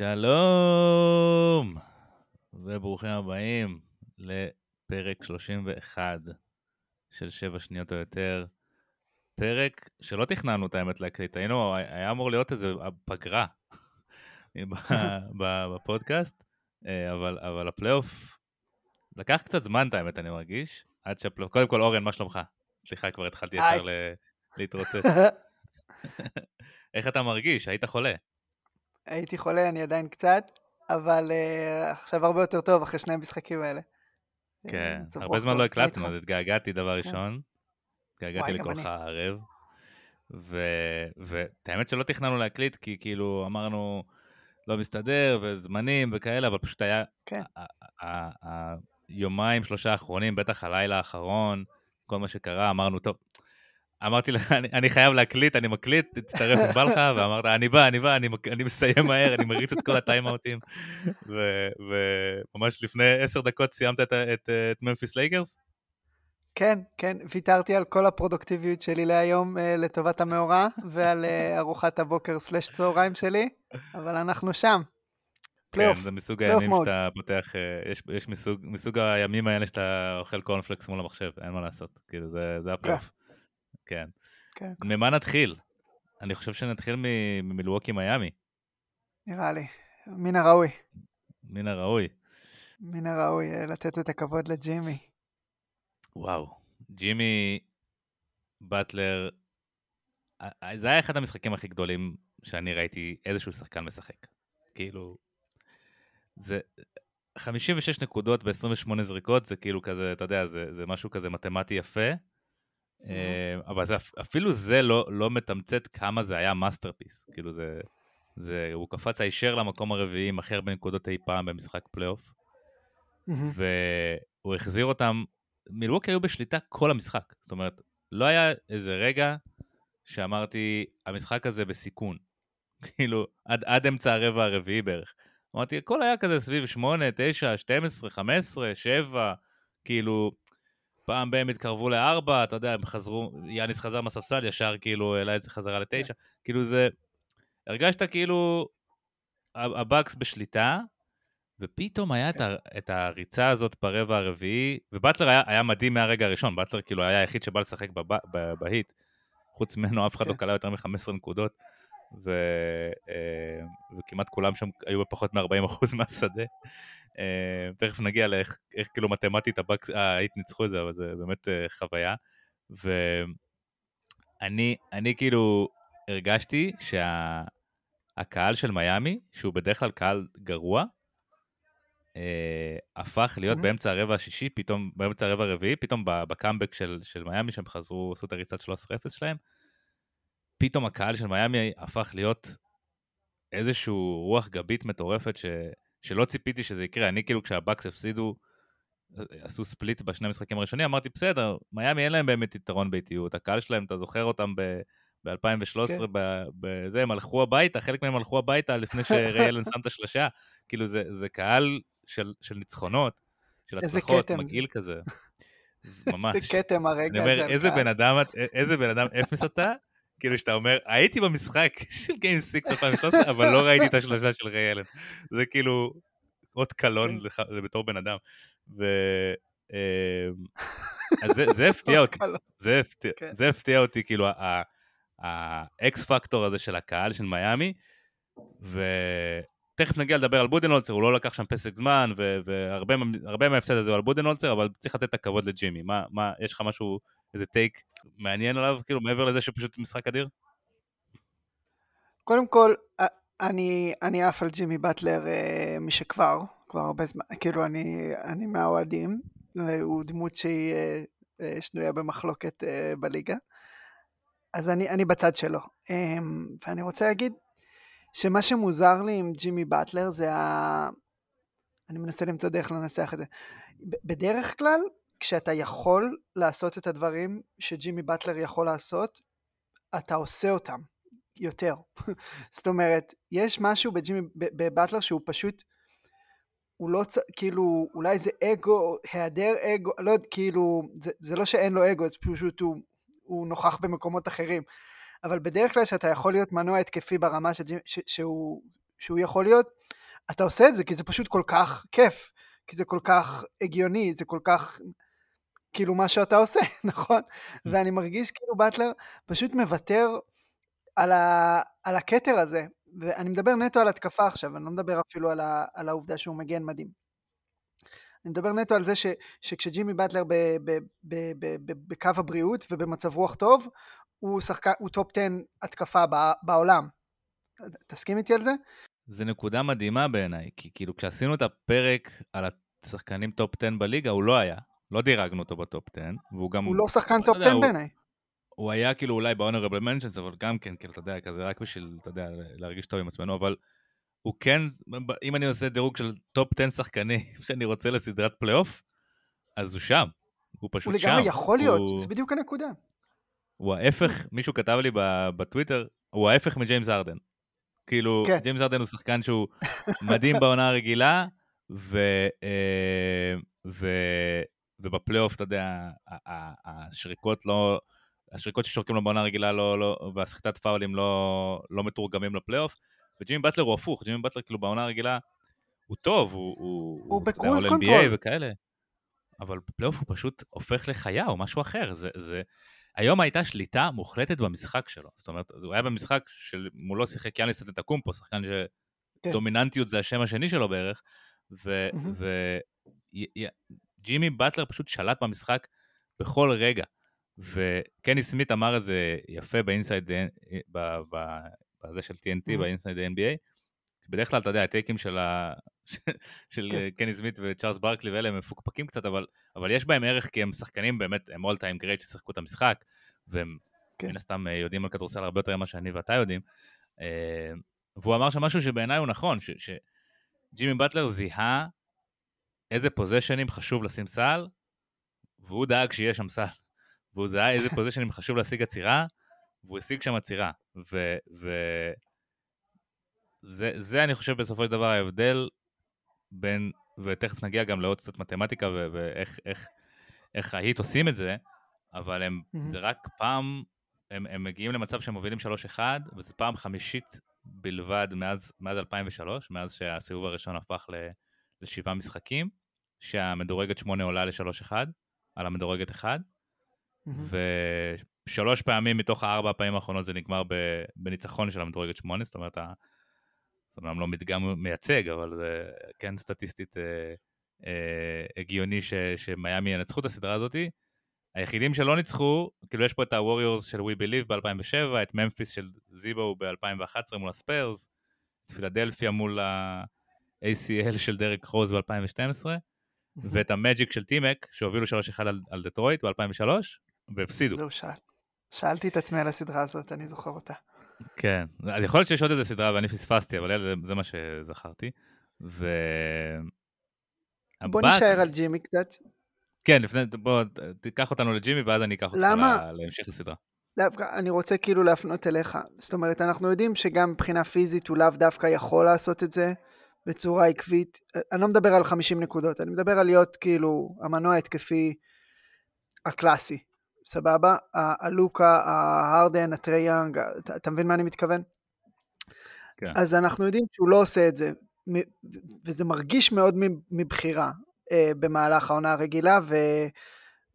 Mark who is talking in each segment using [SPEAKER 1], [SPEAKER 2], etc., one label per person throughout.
[SPEAKER 1] שלום, וברוכים הבאים לפרק 31 של 7 שניות או יותר. פרק שלא תכננו את האמת להקליט, היינו, היה אמור להיות איזה פגרה בפודקאסט, אה, אבל, אבל הפלייאוף לקח קצת זמן את האמת, אני מרגיש, עד שהפלייאוף, קודם כל אורן, מה שלומך? סליחה, כבר התחלתי ישר להתרוצץ. איך אתה מרגיש? היית חולה.
[SPEAKER 2] הייתי חולה, אני עדיין קצת, אבל uh, עכשיו הרבה יותר טוב אחרי שני המשחקים האלה.
[SPEAKER 1] כן, uh, הרבה זמן לא הקלטנו, אז התגעגעתי דבר כן. ראשון. התגעגעתי לכוח הערב. ואת האמת שלא תכננו להקליט, כי כאילו אמרנו, לא מסתדר, וזמנים וכאלה, אבל פשוט היה... כן. היומיים, שלושה האחרונים, בטח הלילה האחרון, כל מה שקרה, אמרנו, טוב, אמרתי לך, אני, אני חייב להקליט, אני מקליט, תצטרף אם בא לך, ואמרת, אני בא, אני בא, אני, אני מסיים מהר, אני מריץ את כל הטיימאוטים. וממש לפני עשר דקות סיימת את, את, את ממפיס לייקרס?
[SPEAKER 2] כן, כן, ויתרתי על כל הפרודוקטיביות שלי להיום uh, לטובת המאורע, ועל אה, ארוחת הבוקר slash צהריים שלי, אבל אנחנו שם.
[SPEAKER 1] פלייאוף, כן, זה מסוג הימים שאתה פותח, אה, יש, יש מסוג, מסוג הימים האלה שאתה אוכל קורנפלקס מול המחשב, אין מה לעשות, כאילו זה, זה הפלייאוף. כן. כן. כן. ממה נתחיל? אני חושב שנתחיל ממילווקי מיאמי.
[SPEAKER 2] נראה לי. מן הראוי.
[SPEAKER 1] מן הראוי.
[SPEAKER 2] מן הראוי אה, לתת את הכבוד לג'ימי.
[SPEAKER 1] וואו, ג'ימי באטלר, זה היה אחד המשחקים הכי גדולים שאני ראיתי איזשהו שחקן משחק. כאילו, זה 56 נקודות ב-28 זריקות, זה כאילו כזה, אתה יודע, זה, זה משהו כזה מתמטי יפה. אה, אבל זה, אפילו זה לא, לא מתמצת כמה זה היה masterpiece. כאילו זה, זה, הוא קפץ הישר למקום הרביעי עם הכי הרבה נקודות אי פעם במשחק פלייאוף. והוא החזיר אותם, מילווקי היו בשליטה כל המשחק. זאת אומרת, לא היה איזה רגע שאמרתי, המשחק הזה בסיכון. כאילו, עד, עד אמצע הרבע הרביעי בערך. אמרתי, הכל היה כזה סביב 8, 9, 12, 15, 7, כאילו, פעם בהם התקרבו לארבע, אתה יודע, הם חזרו, יאניס חזר מהספסל, ישר כאילו העלה את זה חזרה לתשע, כן. כאילו זה, הרגשת כאילו הבאקס בשליטה, ופתאום היה את, ה, את הריצה הזאת ברבע הרביעי, ובאטלר היה, היה מדהים מהרגע הראשון, באטלר כאילו היה היחיד שבא לשחק בהיט, חוץ ממנו אף אחד לא כן. קלע יותר מ-15 נקודות, ו, אה, וכמעט כולם שם היו בפחות מ-40% מהשדה. אה, תכף נגיע לאיך איך, כאילו מתמטית הבאקס, אה, היית ניצחו את זה, אבל זה באמת אה, חוויה. ואני אני כאילו הרגשתי שהקהל שה, של מיאמי, שהוא בדרך כלל קהל גרוע, אה, הפך להיות mm-hmm. באמצע הרבע השישי, פתאום, באמצע הרבע הרביעי, פתאום בקאמבק של, של מיאמי, שהם חזרו, עשו את הריצת 13-0 שלהם, פתאום הקהל של מיאמי הפך להיות איזושהי רוח גבית מטורפת ש... שלא ציפיתי שזה יקרה. אני כאילו כשהבאקס הפסידו, עשו ספליט בשני המשחקים הראשונים, אמרתי בסדר, מיאמי אין להם באמת יתרון באיטיות, הקהל שלהם, אתה זוכר אותם ב-2013, כן. בזה, הם הלכו הביתה, חלק מהם הלכו הביתה לפני שריי אלן שם את השלושה, כאילו זה, זה קהל של, של ניצחונות, של הצלחות, מגעיל כזה. ממש.
[SPEAKER 2] זה כתם הרגע הזה.
[SPEAKER 1] אני אומר, איזה בן אדם, איזה בן אדם אפס אתה, כאילו שאתה אומר, הייתי במשחק של גיים 6 2013, אבל לא ראיתי את השלושה של ריי אלן. זה כאילו אות קלון כן. בתור בן אדם. ו... אמ, אז זה הפתיע אותי, כן. זה הפתיע אותי, כאילו, ה X factor הזה של הקהל של מיאמי, ותכף נגיע לדבר על בודנולצר, הוא לא לקח שם פסק זמן, והרבה מההפסד הזה הוא על בודנולצר, אבל צריך לתת את הכבוד לג'ימי. מה, יש לך משהו, איזה take מעניין עליו, כאילו, מעבר לזה שפשוט משחק אדיר?
[SPEAKER 2] קודם כל, אני, אני עף על ג'ימי באטלר אה, משכבר, כבר הרבה זמן, כאילו אני, אני מהאוהדים, הוא דמות שהיא אה, אה, שנויה במחלוקת בליגה, אז אני, אני בצד שלו. אמ, ואני רוצה להגיד שמה שמוזר לי עם ג'ימי באטלר זה ה... אני מנסה למצוא דרך לנסח את זה. בדרך כלל, כשאתה יכול לעשות את הדברים שג'ימי באטלר יכול לעשות, אתה עושה אותם יותר. זאת אומרת, יש משהו בג'ימי, בבטלר שהוא פשוט, הוא לא, כאילו, אולי זה אגו, היעדר אגו, לא יודע, כאילו, זה, זה לא שאין לו אגו, זה פשוט הוא, הוא נוכח במקומות אחרים. אבל בדרך כלל שאתה יכול להיות מנוע התקפי ברמה ש, ש, שהוא, שהוא יכול להיות, אתה עושה את זה כי זה פשוט כל כך כיף, כי זה כל כך הגיוני, זה כל כך כאילו מה שאתה עושה, נכון? ואני מרגיש כאילו באטלר פשוט מוותר על, ה, על הכתר הזה, ואני מדבר נטו על התקפה עכשיו, אני לא מדבר אפילו על, ה, על העובדה שהוא מגן מדהים. אני מדבר נטו על זה ש, שכשג'ימי באטלר ב, ב, ב, ב, ב, בקו הבריאות ובמצב רוח טוב, הוא, שחק, הוא top 10 התקפה ב, בעולם. תסכים איתי על זה?
[SPEAKER 1] זה נקודה מדהימה בעיניי, כי כאילו כשעשינו את הפרק על השחקנים top 10 בליגה, הוא לא היה. לא דירגנו אותו ב top 10, והוא גם...
[SPEAKER 2] הוא לא שחקן top 10
[SPEAKER 1] יודע, הוא-
[SPEAKER 2] בעיניי.
[SPEAKER 1] הוא היה כאילו אולי ב-honorable mentions, אבל גם כן, כאילו, אתה יודע, כזה רק בשביל, אתה יודע, להרגיש טוב עם עצמנו, אבל הוא כן, אם אני עושה דירוג של top 10 שחקנים שאני רוצה לסדרת פלייאוף, אז הוא שם. הוא פשוט
[SPEAKER 2] הוא
[SPEAKER 1] שם.
[SPEAKER 2] לגמרי יכול להיות,
[SPEAKER 1] הוא,
[SPEAKER 2] זה בדיוק הנקודה.
[SPEAKER 1] הוא ההפך, מישהו כתב לי בטוויטר, הוא ההפך מג'יימס הארדן. כאילו,
[SPEAKER 2] כן.
[SPEAKER 1] ג'יימס הארדן הוא שחקן שהוא מדהים בעונה הרגילה, ו, אה, ו, ובפלייאוף, אתה יודע, השריקות לא... השריקות ששורקים לו בעונה הרגילה לא, לא, והסחיטת פאולים לא, לא מתורגמים לפלייאוף. וג'ימי באטלר הוא הפוך, ג'ימי באטלר כאילו בעונה הרגילה הוא טוב, הוא... הוא,
[SPEAKER 2] הוא בקרוז
[SPEAKER 1] All NBA
[SPEAKER 2] קונטרול.
[SPEAKER 1] וכאלה. אבל בפלייאוף הוא פשוט הופך לחיה או משהו אחר. זה, זה... היום הייתה שליטה מוחלטת במשחק שלו. זאת אומרת, הוא היה במשחק שמולו שיחק יאניס אנטטוקומפו, שחקן
[SPEAKER 2] כן.
[SPEAKER 1] שדומיננטיות זה השם השני שלו בערך,
[SPEAKER 2] מהמם.
[SPEAKER 1] וג'ימי באטלר פשוט שלט במשחק בכל רגע. וקני סמית אמר את זה יפה ב inside, ב- בזה של TNT,
[SPEAKER 2] Mhm.
[SPEAKER 1] ב Inside NBA. בדרך כלל, אתה יודע, הטייקים של, ה... של
[SPEAKER 2] כן.
[SPEAKER 1] קני סמית וצ'ארלס ברקלי ואלה הם מפוקפקים קצת, אבל, אבל יש בהם ערך כי הם שחקנים באמת, הם אול טיים גרייט ששיחקו את המשחק, והם
[SPEAKER 2] כן.
[SPEAKER 1] מן הסתם אה, יודעים על כדורסל הרבה יותר ממה שאני ואתה יודעים. אה, והוא אמר שם משהו שבעיניי הוא נכון, ש- שג'ימי באטלר זיהה איזה פוזיישנים חשוב לשים סל, והוא דאג שיהיה שם סל. והוא זיהה איזה פוזיישנים חשוב להשיג עצירה, והוא השיג שם עצירה. ו... ו... זה, זה אני חושב בסופו של דבר ההבדל בין, ותכף נגיע גם לעוד קצת מתמטיקה ו- ואיך איך, איך ההיט עושים את זה, אבל הם. זה רק פעם, הם, הם מגיעים למצב שהם מובילים 3-1, וזו פעם חמישית בלבד מאז, מאז 2003, מאז שהסיבוב הראשון הפך ל, לשבעה משחקים, שהמדורגת 8 עולה ל-3-1, על המדורגת 1,
[SPEAKER 2] מהמם.
[SPEAKER 1] ושלוש פעמים מתוך הארבע הפעמים האחרונות זה נגמר בניצחון של המדורגת 8, זאת אומרת, זה אומנם לא מדגם מייצג, אבל זה כן סטטיסטית אה, אה, הגיוני ש, שמיאמי ינצחו את הסדרה הזאתי. היחידים שלא ניצחו, כאילו יש פה את ה-Warriors של We Believe ב-2007, את ממפיס של זיבו ב-2011 מול הספיירס, את פילדלפיה מול ה-ACL של דרק רוז ב-2012, ואת המג'יק של טימק, שהובילו 3-1 על, על דטרויט ב-2003, והפסידו.
[SPEAKER 2] זהו, שאל. שאלתי את עצמי על הסדרה הזאת, אני זוכר אותה.
[SPEAKER 1] כן, אז יכול להיות שיש עוד איזה סדרה ואני פספסתי, אבל זה, זה מה שזכרתי. ו...
[SPEAKER 2] בוא
[SPEAKER 1] הבאקס-
[SPEAKER 2] נישאר על ג'ימי קצת.
[SPEAKER 1] כן, לפני, בוא, תיקח אותנו לג'ימי ואז אני אקח אותך
[SPEAKER 2] למה?
[SPEAKER 1] ל- להמשך הסדרה.
[SPEAKER 2] דווקא אני רוצה כאילו להפנות אליך. זאת אומרת, אנחנו יודעים שגם מבחינה פיזית הוא לאו דווקא יכול לעשות את זה בצורה עקבית. אני לא מדבר על 50 נקודות, אני מדבר על להיות כאילו המנוע ההתקפי הקלאסי. סבבה? הלוקה, ההרדן, הטרי יאנג, אתה, אתה מבין מה אני מתכוון?
[SPEAKER 1] כן.
[SPEAKER 2] אז אנחנו יודעים שהוא לא עושה את זה, וזה מרגיש מאוד מבחירה אה, במהלך העונה הרגילה, ו...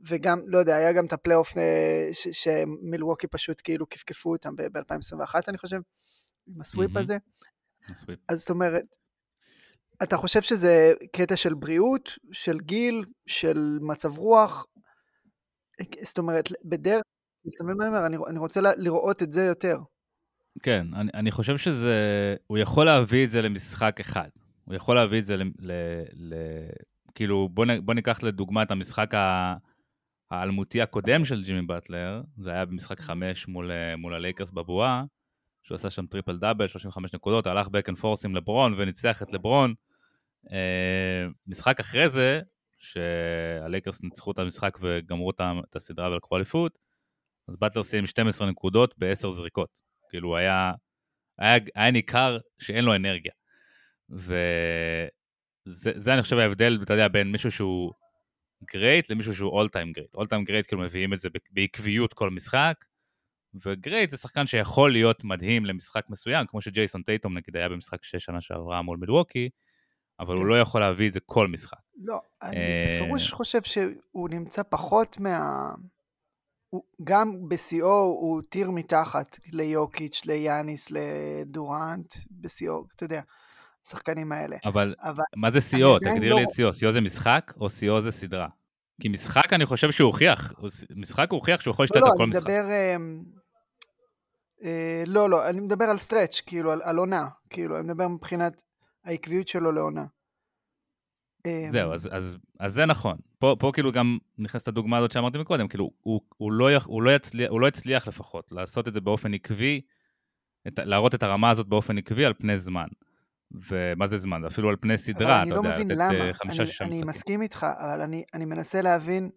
[SPEAKER 2] וגם, לא יודע, היה גם את הפלייאוף אה, ש- שמילווקי פשוט כאילו כפכפו אותם ב-2021, אני חושב, עם ה sweep
[SPEAKER 1] מהמם.
[SPEAKER 2] הזה.
[SPEAKER 1] ה sweep.
[SPEAKER 2] אז זאת אומרת, אתה חושב שזה קטע של בריאות, של גיל, של מצב רוח? זאת אומרת, בדרך, אני אומר? אני, רוצה לראות את זה יותר.
[SPEAKER 1] כן, אני, אני חושב שזה, הוא יכול להביא את זה למשחק אחד. הוא יכול להביא את זה ל... ל, ל כאילו, בוא, נ, בוא ניקח לדוגמה את המשחק האלמותי הקודם של ג'ימי באטלר, זה היה במשחק חמש מול, מול הלייקרס בבועה, שהוא עשה שם טריפל דאבל, 35 נקודות, הלך back and forth עם לברון וניצח את לברון. אה, משחק אחרי זה, שהלייקרס ניצחו את המשחק וגמרו את הסדרה ולקחו אליפות, אז באטלר סיים 12 נקודות ב-10 זריקות. כאילו, היה, היה, היה ניכר שאין לו אנרגיה. וזה זה, אני חושב ההבדל, אתה יודע, בין מישהו שהוא great למישהו שהוא all time great. all time great כאילו מביאים את זה בעקביות כל משחק, ו great זה שחקן שיכול להיות מדהים למשחק מסוים, כמו שג'ייסון טייטום נגיד היה במשחק שש שנה שעברה מול מילווקי, אבל
[SPEAKER 2] כן.
[SPEAKER 1] הוא לא יכול להביא את זה כל משחק.
[SPEAKER 2] לא, אני
[SPEAKER 1] אה,
[SPEAKER 2] בפירוש חושב שהוא נמצא פחות מה... הוא, גם בשיאו הוא tier מתחת ליוקיץ', ליאניס, לדורנט, בשיאו, אתה יודע, השחקנים האלה.
[SPEAKER 1] אבל
[SPEAKER 2] אבל
[SPEAKER 1] מה זה שיאו? תגדיר
[SPEAKER 2] לא-
[SPEAKER 1] לי את שיאו. שיאו זה משחק או שיאו זה סדרה? כי משחק אני חושב שהוא הוכיח, משחק הוא הוכיח שהוא יכול
[SPEAKER 2] לא,
[SPEAKER 1] להשתלט
[SPEAKER 2] לא,
[SPEAKER 1] על כל
[SPEAKER 2] אני
[SPEAKER 1] משחק.
[SPEAKER 2] מדבר... אמ, אה, לא, לא, אני מדבר על stretch, כאילו, על, על עונה. כאילו, אני מדבר מבחינת העקביות שלו לעונה. אמ,
[SPEAKER 1] זהו, אז, אז, אז זה נכון. פה, פה כאילו גם נכנסת הדוגמה הזאת שאמרתי מקודם, כאילו, הוא, הוא, לא, הוא, לא יצליח, הוא לא יצליח לפחות לעשות את זה באופן עקבי, את, להראות את הרמה הזאת באופן עקבי על פני זמן. ומה זה זמן? אפילו על פני סדרה, אתה
[SPEAKER 2] לא
[SPEAKER 1] יודע, לתת. אה, חמישה-שישה
[SPEAKER 2] אני, אני
[SPEAKER 1] משחקים.
[SPEAKER 2] מסכים איתך, אבל אני, אני מנסה להבין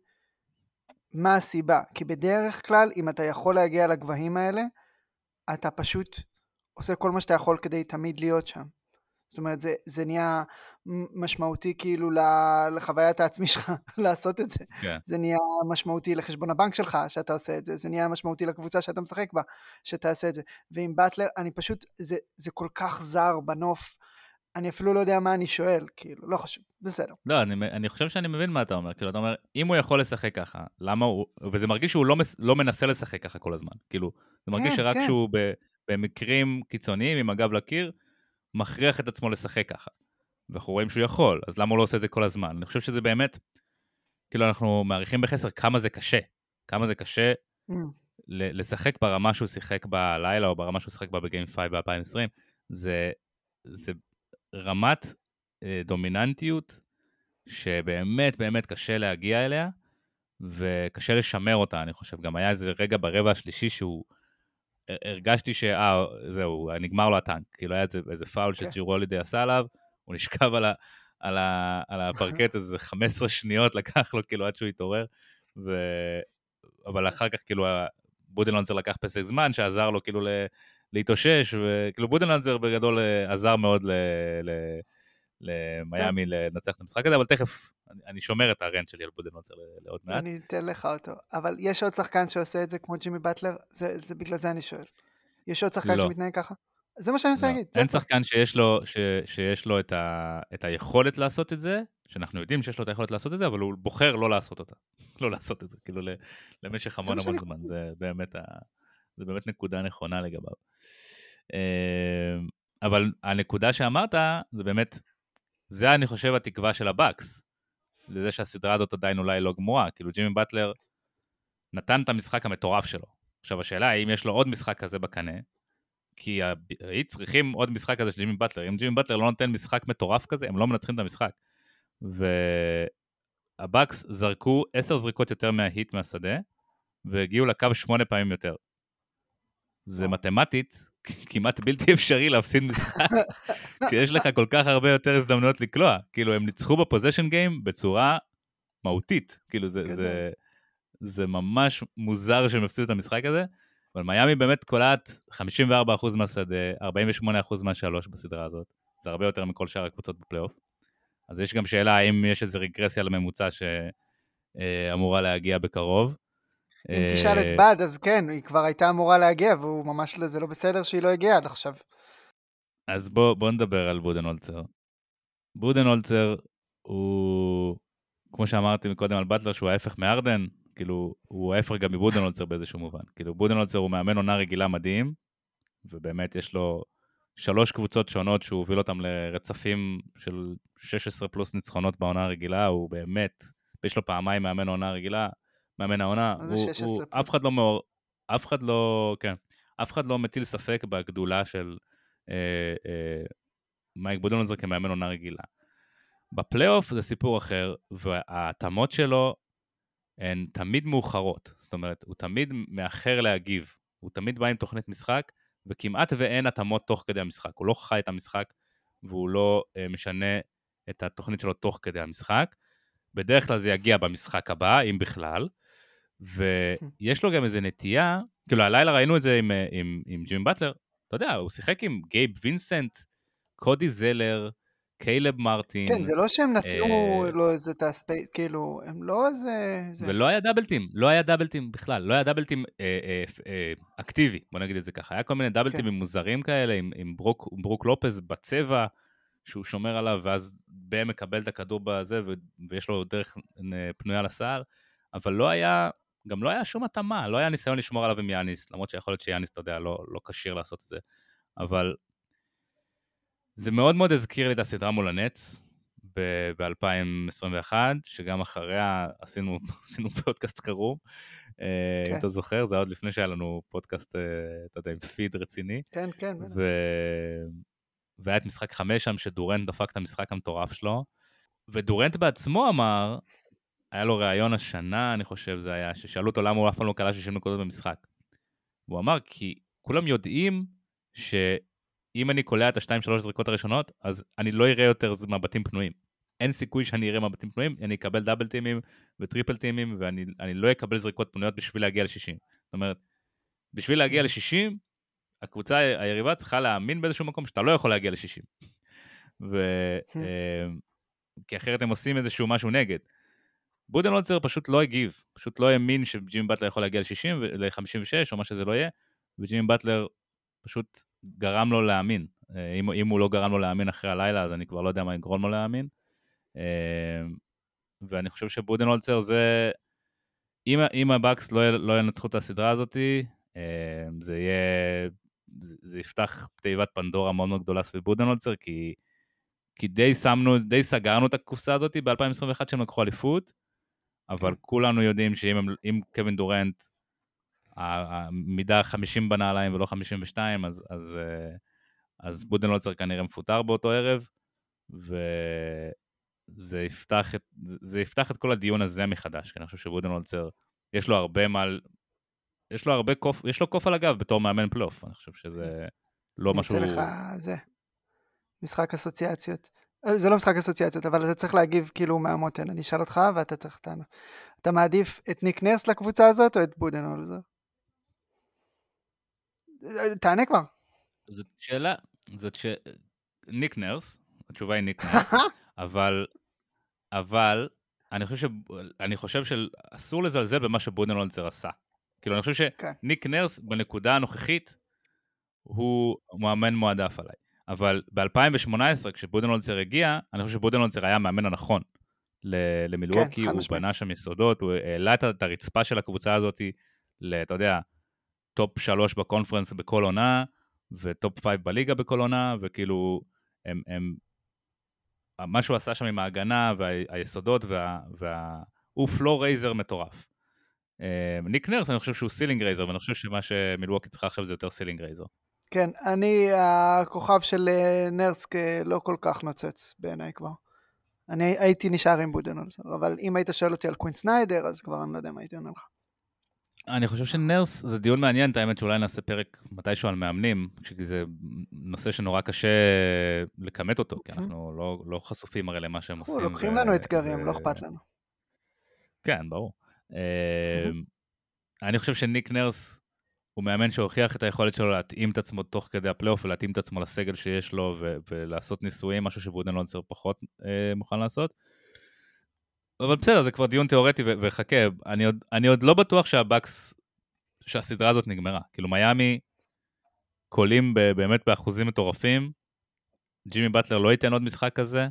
[SPEAKER 2] מה הסיבה. כי בדרך כלל, אם אתה יכול להגיע לגבהים האלה, אתה פשוט עושה כל מה שאתה יכול כדי תמיד להיות שם. זאת אומרת, זה, זה נהיה משמעותי כאילו לחוויית העצמי שלך לעשות את זה.
[SPEAKER 1] כן.
[SPEAKER 2] זה נהיה משמעותי לחשבון הבנק שלך שאתה עושה את זה, זה נהיה משמעותי לקבוצה שאתה משחק בה, שתעשה את זה. ועם באטלר, אני פשוט, זה, זה כל כך זר בנוף, אני אפילו לא יודע מה אני שואל, כאילו, לא חשוב, בסדר.
[SPEAKER 1] לא, אני, אני חושב שאני מבין מה אתה אומר. כאילו, אתה אומר, אם הוא יכול לשחק ככה, למה הוא... וזה מרגיש שהוא לא, מס, לא מנסה לשחק ככה כל הזמן. כאילו, זה מרגיש
[SPEAKER 2] כן,
[SPEAKER 1] שרק
[SPEAKER 2] כן.
[SPEAKER 1] כשהוא ב, במקרים קיצוניים, עם הגב לקיר, מכריח את עצמו לשחק ככה. ואנחנו רואים שהוא יכול, אז למה הוא לא עושה את זה כל הזמן? אני חושב שזה באמת, כאילו, אנחנו מעריכים בחסר כמה זה קשה. כמה זה קשה
[SPEAKER 2] Mm,
[SPEAKER 1] לשחק ברמה שהוא שיחק בלילה, או ברמה שהוא שיחק בה בגיים 5 ב-2020. זה, זה רמת אה, דומיננטיות שבאמת באמת קשה להגיע אליה, וקשה לשמר אותה, אני חושב. גם היה איזה רגע ברבע השלישי שהוא... הר- הרגשתי שאה, זהו, נגמר לו הטנק. כאילו היה איזה, איזה פאול
[SPEAKER 2] כן.
[SPEAKER 1] שג'ירו הולידי עשה עליו, הוא נשכב על, ה, על, ה, על הפרקט איזה 15 שניות לקח לו כאילו עד שהוא התעורר, ו... אבל אחר כך כאילו בודנלנצר לקח פסק זמן שעזר לו כאילו ל... להתאושש, וכאילו בודנלנצר בגדול אה, עזר מאוד ל... ל... למיאמי לנצח את המשחק הזה, אבל תכף אני, אני שומר את הרנט שלי על בודנלנצר ל- לעוד מעט.
[SPEAKER 2] אני אתן לך אותו. אבל יש עוד שחקן שעושה את זה כמו ג'ימי באטלר? זה, זה בגלל זה אני שואל. יש עוד שחקן
[SPEAKER 1] לא.
[SPEAKER 2] שמתנהג ככה? זה מה שאני מנסה
[SPEAKER 1] לא.
[SPEAKER 2] להגיד.
[SPEAKER 1] אין. שחקן שיש לו, ש, שיש לו את, ה, את היכולת לעשות את זה, שאנחנו יודעים שיש לו את היכולת לעשות את זה, אבל הוא בוחר לא לעשות אותה. לא לעשות את זה, כאילו למשך המון המון זמן. זה באמת, ה, זה באמת נקודה נכונה לגביו. אה, אבל הנקודה שאמרת, זה באמת, זה אני חושב התקווה של הבאקס, לזה שהסדרה הזאת עדיין אולי לא גמורה. כאילו ג'ימי באטלר נתן את המשחק המטורף שלו. עכשיו השאלה האם יש לו עוד משחק כזה בקנה, כי היו צריכים עוד משחק כזה של ג'ימי באטלר. אם ג'ימי באטלר לא נותן משחק מטורף כזה, הם לא מנצחים את המשחק. והבאקס זרקו עשר זריקות יותר מההיט מהשדה, והגיעו לקו שמונה פעמים יותר. זה. מתמטית כמעט בלתי אפשרי להפסיד משחק, כשיש לך כל כך הרבה יותר הזדמנויות לקלוע. כאילו, הם ניצחו בפוזיישן גיים בצורה מהותית. כאילו, זה,
[SPEAKER 2] גדול.
[SPEAKER 1] זה, זה ממש מוזר שהם הפסידו את המשחק הזה, אבל מיאמי באמת קולט 54% מהשדה, 48% מהשלוש בסדרה הזאת. זה הרבה יותר מכל שאר הקבוצות בפלייאוף. אז יש גם שאלה האם יש איזו רגרסיה לממוצע שאמורה להגיע בקרוב.
[SPEAKER 2] אם תשאל את בד, אז כן, היא כבר הייתה אמורה להגיע, והוא ממש לא, זה לא בסדר שהיא לא הגיעה עד עכשיו.
[SPEAKER 1] אז בוא, בוא נדבר על בודנהולצר. בודנהולצר הוא, כמו שאמרתי מקודם על באטלר, שהוא ההפך מארדן, כאילו, הוא ההפך גם מבודנהולצר באיזשהו מובן. כאילו, בודנהולצר הוא מאמן עונה רגילה מדהים, ובאמת יש לו שלוש קבוצות שונות שהוא הוביל אותם לרצפים של 16 פלוס ניצחונות בעונה הרגילה, הוא באמת, יש לו פעמיים מאמן עונה רגילה, מאמן העונה, הוא,
[SPEAKER 2] 16
[SPEAKER 1] הוא? אף אחד לא מאור, אף אחד לא, כן, אף אחד לא מטיל ספק בגדולה של אה, אה, מייק בודנהולצר כמאמן עונה רגילה. בפלייאוף זה סיפור אחר, וההתאמות שלו הן תמיד מאוחרות. זאת אומרת, הוא תמיד מאחר להגיב. הוא תמיד בא עם תוכנית משחק, וכמעט ואין התאמות תוך כדי המשחק. הוא לא חי את המשחק, והוא לא uh, משנה את התוכנית שלו תוך כדי המשחק. בדרך כלל זה יגיע במשחק הבא, אם בכלל. ויש לו גם איזו נטייה, כאילו הלילה ראינו את זה עם, אה, עם, עם ג'ימי באטלר, אתה יודע, הוא שיחק עם גייב וינסנט, קודי זלר, קיילב מרטין.
[SPEAKER 2] כן, זה לא שהם נתנו
[SPEAKER 1] אה,
[SPEAKER 2] לו איזה את ה space, כאילו, הם לא איזה... זה-
[SPEAKER 1] ולא היה double team, לא היה double team בכלל, לא היה double team אה, אה, אה, אקטיבי, בוא נגיד את זה ככה. היה כל מיני double teams
[SPEAKER 2] כן.
[SPEAKER 1] עם מוזרים כאלה, עם, עם ברוק, ברוק לופז בצבע, שהוא שומר עליו, ואז בהם מקבל את הכדור בזה, ויש לו דרך פנויה לסל, אבל לא היה, גם לא היה שום התאמה, לא היה ניסיון לשמור עליו עם יאניס, למרות שיכול להיות שיאניס, אתה יודע, לא, לא כשיר לעשות את זה, אבל זה מאוד מאוד הזכיר לי את הסדרה מול הנץ ב-2021, שגם אחריה עשינו, עשינו פודקאסט חירום, אה, כן. אם אתה זוכר, זה היה עוד לפני שהיה לנו פודקאסט, אה, אתה יודע, עם פיד רציני.
[SPEAKER 2] כן, כן.
[SPEAKER 1] ו... והיה את משחק חמש שם, שדורנט דפק את המשחק המטורף שלו, ודורנט בעצמו אמר, היה לו ראיון השנה, אני חושב זה היה, ששאלו אותו למה הוא אף פעם לא קלע 60 נקודות במשחק. הוא אמר, כי כולם יודעים שאם אני קולע את השתיים שלוש זריקות הראשונות, אז אני לא אראה יותר מבטים פנויים. אין סיכוי שאני אראה מבטים פנויים, אני אקבל דאבל טימים וטריפל טימים, ואני לא אקבל זריקות פנויות בשביל להגיע ל-60. זאת אומרת, בשביל להגיע ל-60, הקבוצה היריבה צריכה להאמין באיזשהו מקום שאתה לא יכול להגיע ל-60. ו... אה, כי אחרת הם עושים איזשהו משהו נגד. בודנולצר פשוט לא הגיב, פשוט לא האמין שג'ימי באטלר יכול להגיע ל-60, ל-56 או מה שזה לא יהיה, וג'ימי באטלר פשוט גרם לו להאמין. אה, אם, אם הוא לא גרם לו להאמין אחרי הלילה, אז אני כבר לא יודע מה יגרום לו להאמין. אה, ואני חושב שבודנולצר זה... אם, אם הבאקס לא, לא ינצחו את הסדרה הזאתי, זה יהיה זה יפתח תיבת פנדורה מאוד מאוד גדולה סביב בודנולצר, כי, כי די שמנו, די סגרנו את הקופסה הזאת ב-2021 שהם לקחו אליפות, אבל כן. כולנו יודעים שאם קווין דורנט, המידה 50 בנעליים ולא 52, אז, אז, אה, אז בודנולצר כנראה מפוטר באותו ערב, וזה יפתח את, זה יפתח את כל הדיון הזה מחדש, כי אני חושב שבודנולצר, יש לו הרבה מה, יש לו הרבה קוף, יש לו קוף על הגב בתור מאמן פלייאוף, אני חושב שזה לא משהו...
[SPEAKER 2] אעשה לך זה, משחק אסוציאציות. אה, זה לא משחק אסוציאציות, אבל אתה צריך להגיב כאילו מהמותן, אני אשאל אותך ואתה צריך לענות. אתה מעדיף את ניק נרס לקבוצה הזאת או את בודנולזר? אה, תענה כבר.
[SPEAKER 1] זאת שאלה, זאת ש... ניק נרס, התשובה היא ניק נרס, אבל, אבל, אני חושב, ש... אני חושב שאסור לזלזל במה שבודנולצר עשה. כאילו, אני חושב כן. שניק. נרס בנקודה הנוכחית הוא מאמן מועדף עליי. אבל ב-2018, כשבודנולצר הגיע, אני חושב שבודנולצר היה המאמן הנכון למילואוקי, כן, הוא בנה שם יסודות, הוא העלה את הרצפה של הקבוצה הזאת, אתה יודע, top שלוש ב conference בכל עונה, ו top five בליגה בכל עונה, וכאילו, הם, הם, מה שהוא עשה שם עם ההגנה והיסודות, וה, וה, הוא floor raiser מטורף. אה, ניק נרס, אני חושב שהוא ceiling raiser, ואני חושב שמה שמילווקי צריכה עכשיו זה יותר ceiling raiser.
[SPEAKER 2] כן, אני, הכוכב של אה, נרס לא כל כך נוצץ בעיניי כבר. אני הייתי נשאר עם בודנולזר, אבל אם היית שואל אותי על קווין סניידר, אז כבר אני לא יודע מה הייתי עונה לך.
[SPEAKER 1] אני חושב שנרס זה דיון מעניין, את האמת שאולי נעשה פרק מתישהו על מאמנים, כי זה נושא שנורא קשה לכמת אותו, כי אנחנו לא, לא חשופים הרי למה שהם עושים.
[SPEAKER 2] לוקחים לנו אתגרים, לא אכפת לנו.
[SPEAKER 1] כן, ברור. אמ, אני חושב שניק נרס הוא מאמן שהוכיח את היכולת שלו להתאים את עצמו תוך כדי הפלייאוף ולהתאים את עצמו לסגל שיש לו ו- ולעשות ניסויים, משהו שבודנלונצר פחות אה, מוכן לעשות. אבל בסדר, זה כבר דיון תיאורטי ו- וחכה, אני עוד, אני עוד לא בטוח שהבאקס, שהסדרה הזאת נגמרה. כאילו מיאמי קולים ב- באמת באחוזים מטורפים, ג'ימי באטלר לא ייתן עוד משחק כזה,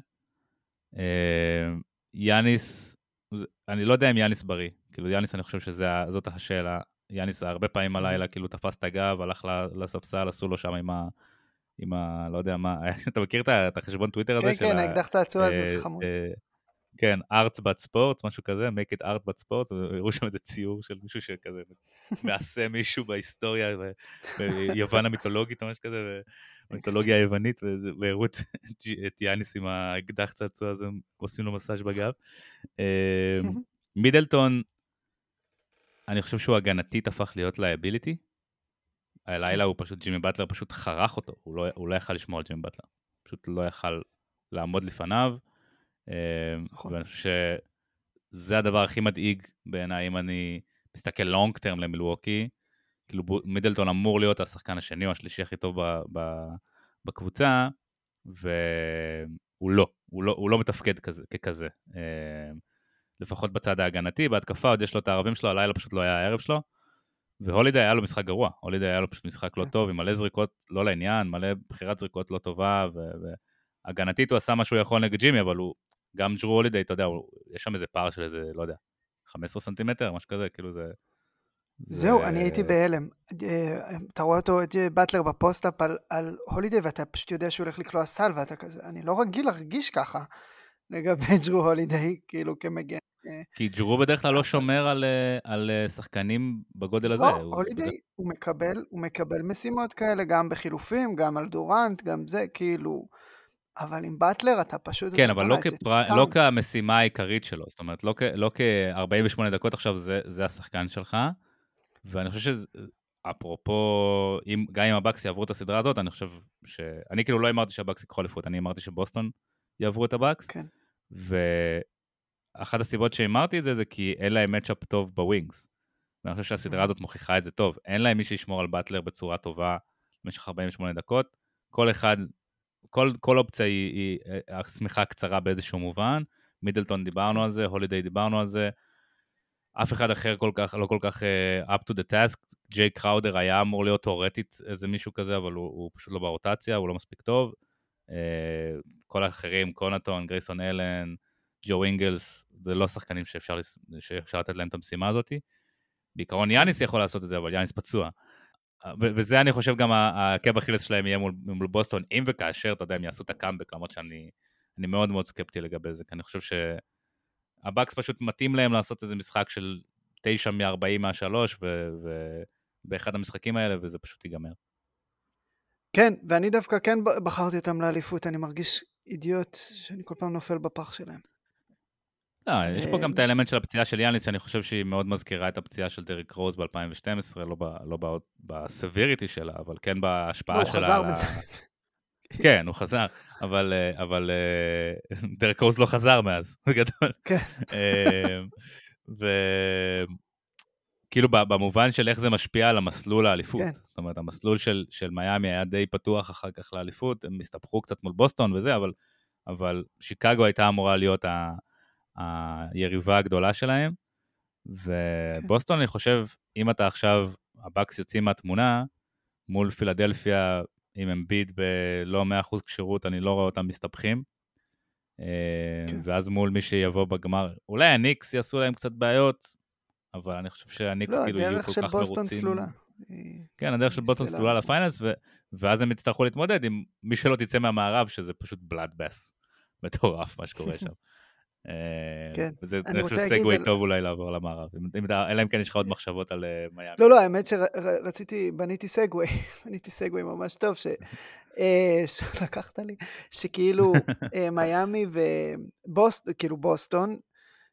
[SPEAKER 1] אה, יאניס, אני לא יודע אם יאניס בריא, כאילו יאניס אני חושב שזאת השאלה. יאניס הרבה פעמים הלילה כאילו תפס את הגב, הלך לספסל, עשו לו שם עם ה... עם ה... לא יודע מה, אתה מכיר את החשבון טוויטר הזה?
[SPEAKER 2] כן, כן, האקדח צעצוע הזה, זה חמוד. אה,
[SPEAKER 1] כן, art but sports, משהו כזה, make it art but sports, הראו שם איזה ציור של מישהו שכזה מעשה מישהו בהיסטוריה, ביוון המיתולוגית או משהו כזה, במיתולוגיה היוונית, והראו את יאניס עם האקדח צעצוע הזה, עושים לו מסאז' בגב. אה, מידלטון, אני חושב שהוא הגנתית הפך להיות liability. הלילה הוא פשוט, ג'ימי באטלר פשוט חרך אותו, הוא לא, הוא לא יכל לשמור על ג'ימי באטלר. פשוט לא יכל לעמוד לפניו. אה, נכון. ואני חושב שזה הדבר הכי מדאיג בעיניי, אם אני מסתכל לונג טרם למילווקי. כאילו מידלטון אמור להיות השחקן השני או השלישי הכי טוב ב, ב, בקבוצה, והוא לא, הוא לא, הוא לא מתפקד כזה, ככזה. אה, לפחות בצד ההגנתי, בהתקפה עוד יש לו את הערבים שלו, הלילה פשוט לא היה הערב שלו. והולידי היה לו משחק גרוע, הולידי היה לו פשוט משחק לא כן. טוב, עם מלא זריקות לא לעניין, מלא בחירת זריקות לא טובה, הגנתית הוא עשה מה שהוא יכול נגד ג'ימי, אבל הוא, גם ג'רו הולידיי, אתה יודע, הוא, יש שם איזה פער של איזה, לא יודע, 15 סנטימטר, משהו כזה, כאילו זה...
[SPEAKER 2] זהו, אני הייתי בהלם. אה, אתה רואה אותו, את באטלר ב post-up על, על הולידיי, ואתה פשוט יודע שהוא הולך לקלוע סל, ואתה כזה, אני לא רגיל להרגיש ככה לגבי ג'רו הולידיי, כאילו כמגן. אה.
[SPEAKER 1] כי ג'רו בדרך כלל לא שומר על, אה, על שחקנים בגודל הזה.
[SPEAKER 2] לא, הולידיי, הוא, הוא, מקבל, הוא מקבל משימות כאלה, גם בחילופים, גם על דורנט, גם זה, כאילו... אבל עם באטלר אתה פשוט...
[SPEAKER 1] כן, אבל לא, כפר... לא כמשימה העיקרית שלו, זאת אומרת, לא, כ... לא כ-48 דקות עכשיו זה, זה השחקן שלך, ואני חושב שאפרופו, אם, גם אם הבאקס יעברו את הסדרה הזאת, אני חושב ש... אני כאילו לא אמרתי שהבאקס ייקחו אליפות, אני אמרתי שבוסטון יעברו את הבאקס,
[SPEAKER 2] כן.
[SPEAKER 1] ואחת הסיבות שהימרתי את זה, זה כי אין להם matchup טוב ב wings. ואני חושב שהסדרה הזאת מוכיחה את זה טוב. אין להם מי שישמור על באטלר בצורה טובה במשך 48 דקות. כל אחד כל, כל אופציה היא, היא אה, השמיכה קצרה באיזשהו מובן. מידלטון דיברנו על זה, הולידיי דיברנו על זה. אף אחד אחר כל כך, לא כל כך uh, up to the task. ג'יי קראודר היה אמור להיות תאורטית איזה מישהו כזה, אבל הוא, הוא פשוט לא ברוטציה, הוא לא מספיק טוב. Uh, כל האחרים, קונטון, גרייסון אלן, ג'ו אינגלס, זה לא שחקנים שאפשר, שאפשר לתת להם את המשימה הזאת. בעיקרון יאניס יכול לעשות את זה, אבל יאניס פצוע. וזה אני חושב גם העקב אכילס שלהם יהיה מול, מול בוסטון, אם וכאשר, אתה יודע, הם יעשו את הקאמבק, למרות שאני מאוד מאוד סקפטי לגבי זה, כי אני חושב שהבאקס פשוט מתאים להם לעשות איזה משחק של 9 מ-40 מה-3, ובאחד המשחקים האלה, וזה פשוט ייגמר.
[SPEAKER 2] כן, ואני דווקא כן בחרתי אותם לאליפות, אני מרגיש אידיוט שאני כל פעם נופל בפח שלהם.
[SPEAKER 1] לא, יש פה גם את האלמנט של הפציעה של יאניס, שאני חושב שהיא מאוד מזכירה את הפציעה של דריק רוז ב-2012, לא, לא בסביריטי שלה, אבל כן בהשפעה שלה.
[SPEAKER 2] הוא חזר בינתיים.
[SPEAKER 1] כן, הוא חזר, אבל, אה, אבל אה, דרק רוז לא חזר מאז, בגדול.
[SPEAKER 2] כן.
[SPEAKER 1] אה, וכאילו במובן של איך זה משפיע על המסלול האליפות. כן. זאת אומרת, המסלול של, של מיאמי היה די פתוח אחר כך לאליפות, הם הסתבכו קצת מול בוסטון וזה, אבל, אבל שיקגו הייתה אמורה להיות ה... היריבה הגדולה שלהם. ובוסטון, כן. אני חושב, אם אתה עכשיו, הבאקס יוצאים מהתמונה, מול פילדלפיה עם אמביד בלא 100% כשירות, אני לא רואה אותם מסתבכים. אה, כן. ואז מול מי שיבוא בגמר, אולי הניקס יעשו להם קצת בעיות, אבל אני חושב שהניקס לא, כאילו יהיו כל כך מרוצים. לא, הדרך של בוסטון סלולה. כן, הדרך של בוסטון סלולה לפיינלס, ו... ואז הם יצטרכו להתמודד עם מי שלא תצא מהמערב, שזה פשוט בלאדבאס מטורף מה שקורה שם. אה, כן. חושב סגווי טוב אולי לעבור למערב, אלא אם כן יש לך עוד מחשבות על אה, מיאמי.
[SPEAKER 2] לא, לא, האמת שרציתי, בניתי סגווי, בניתי סגווי ממש טוב, אה, שלקחת לי, שכאילו מיאמי ובוסטון, כאילו בוסטון,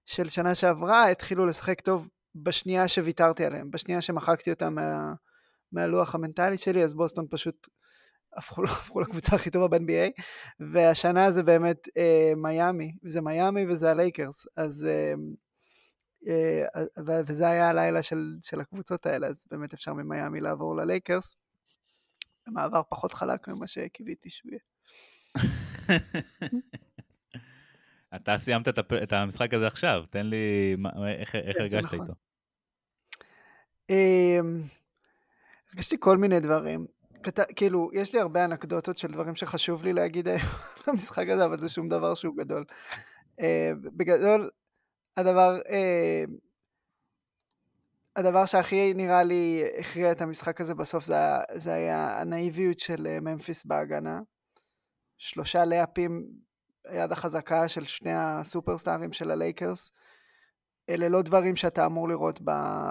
[SPEAKER 2] של שנה שעברה, התחילו לשחק טוב בשנייה שוויתרתי עליהם, בשנייה שמחקתי אותם מהלוח המנטלי שלי, אז בוסטון פשוט הפכו, הפכו לקבוצה הכי טובה ב-NBA, והשנה זה באמת אה, מיאמי, זה מיאמי וזה הלייקרס, אז... אה, אה, וזה היה הלילה של, של הקבוצות האלה, אז באמת אפשר ממיאמי לעבור ללייקרס. מעבר פחות חלק ממה שקיוויתי שהוא יהיה.
[SPEAKER 1] אתה סיימת את, המשחק הזה עכשיו, תן לי, מה, איך, איך כן, הרגשת נכון. איתו?
[SPEAKER 2] אמ, הרגשתי כל מיני דברים. כאילו, יש לי הרבה אנקדוטות של דברים שחשוב לי להגיד היום למשחק הזה, אבל זה שום דבר שהוא גדול. Uh, בגדול, הדבר, uh, הדבר שהכי נראה לי הכריע את המשחק הזה בסוף זה, זה היה הנאיביות של ממפיס בהגנה. שלושה layup-ים, היד החזקה של שני הסופרסטארים של הלייקרס. אלה לא דברים שאתה אמור לראות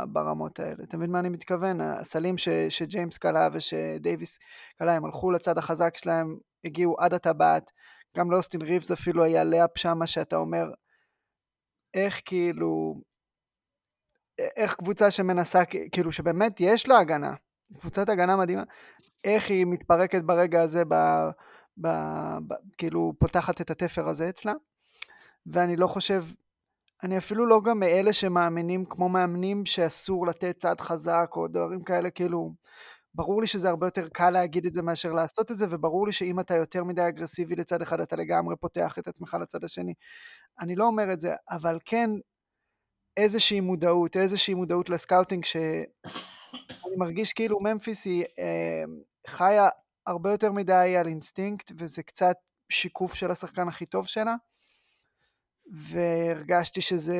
[SPEAKER 2] ברמות האלה. אתה מבין מה אני מתכוון? הסלים ש, שג'יימס קלה ושדייוויס קלה, הם הלכו לצד החזק שלהם, הגיעו עד הטבעת, גם לאוסטין ריבס אפילו היה layup שמה שאתה אומר, איך כאילו, איך קבוצה שמנסה, כאילו שבאמת יש לה הגנה, קבוצת הגנה מדהימה, איך היא מתפרקת ברגע הזה, ב, ב, ב, כאילו פותחת את התפר הזה אצלה, ואני לא חושב אני אפילו לא גם מאלה שמאמינים כמו מאמנים שאסור לתת צעד חזק או דברים כאלה, כאילו, ברור לי שזה הרבה יותר קל להגיד את זה מאשר לעשות את זה, וברור לי שאם אתה יותר מדי אגרסיבי לצד אחד, אתה לגמרי פותח את עצמך לצד השני. אני לא אומר את זה, אבל כן איזושהי מודעות, איזושהי מודעות ל scouting, שאני מרגיש כאילו ממפיס היא אה, חיה הרבה יותר מדי על אינסטינקט, וזה קצת שיקוף של השחקן הכי טוב שלה, והרגשתי שזה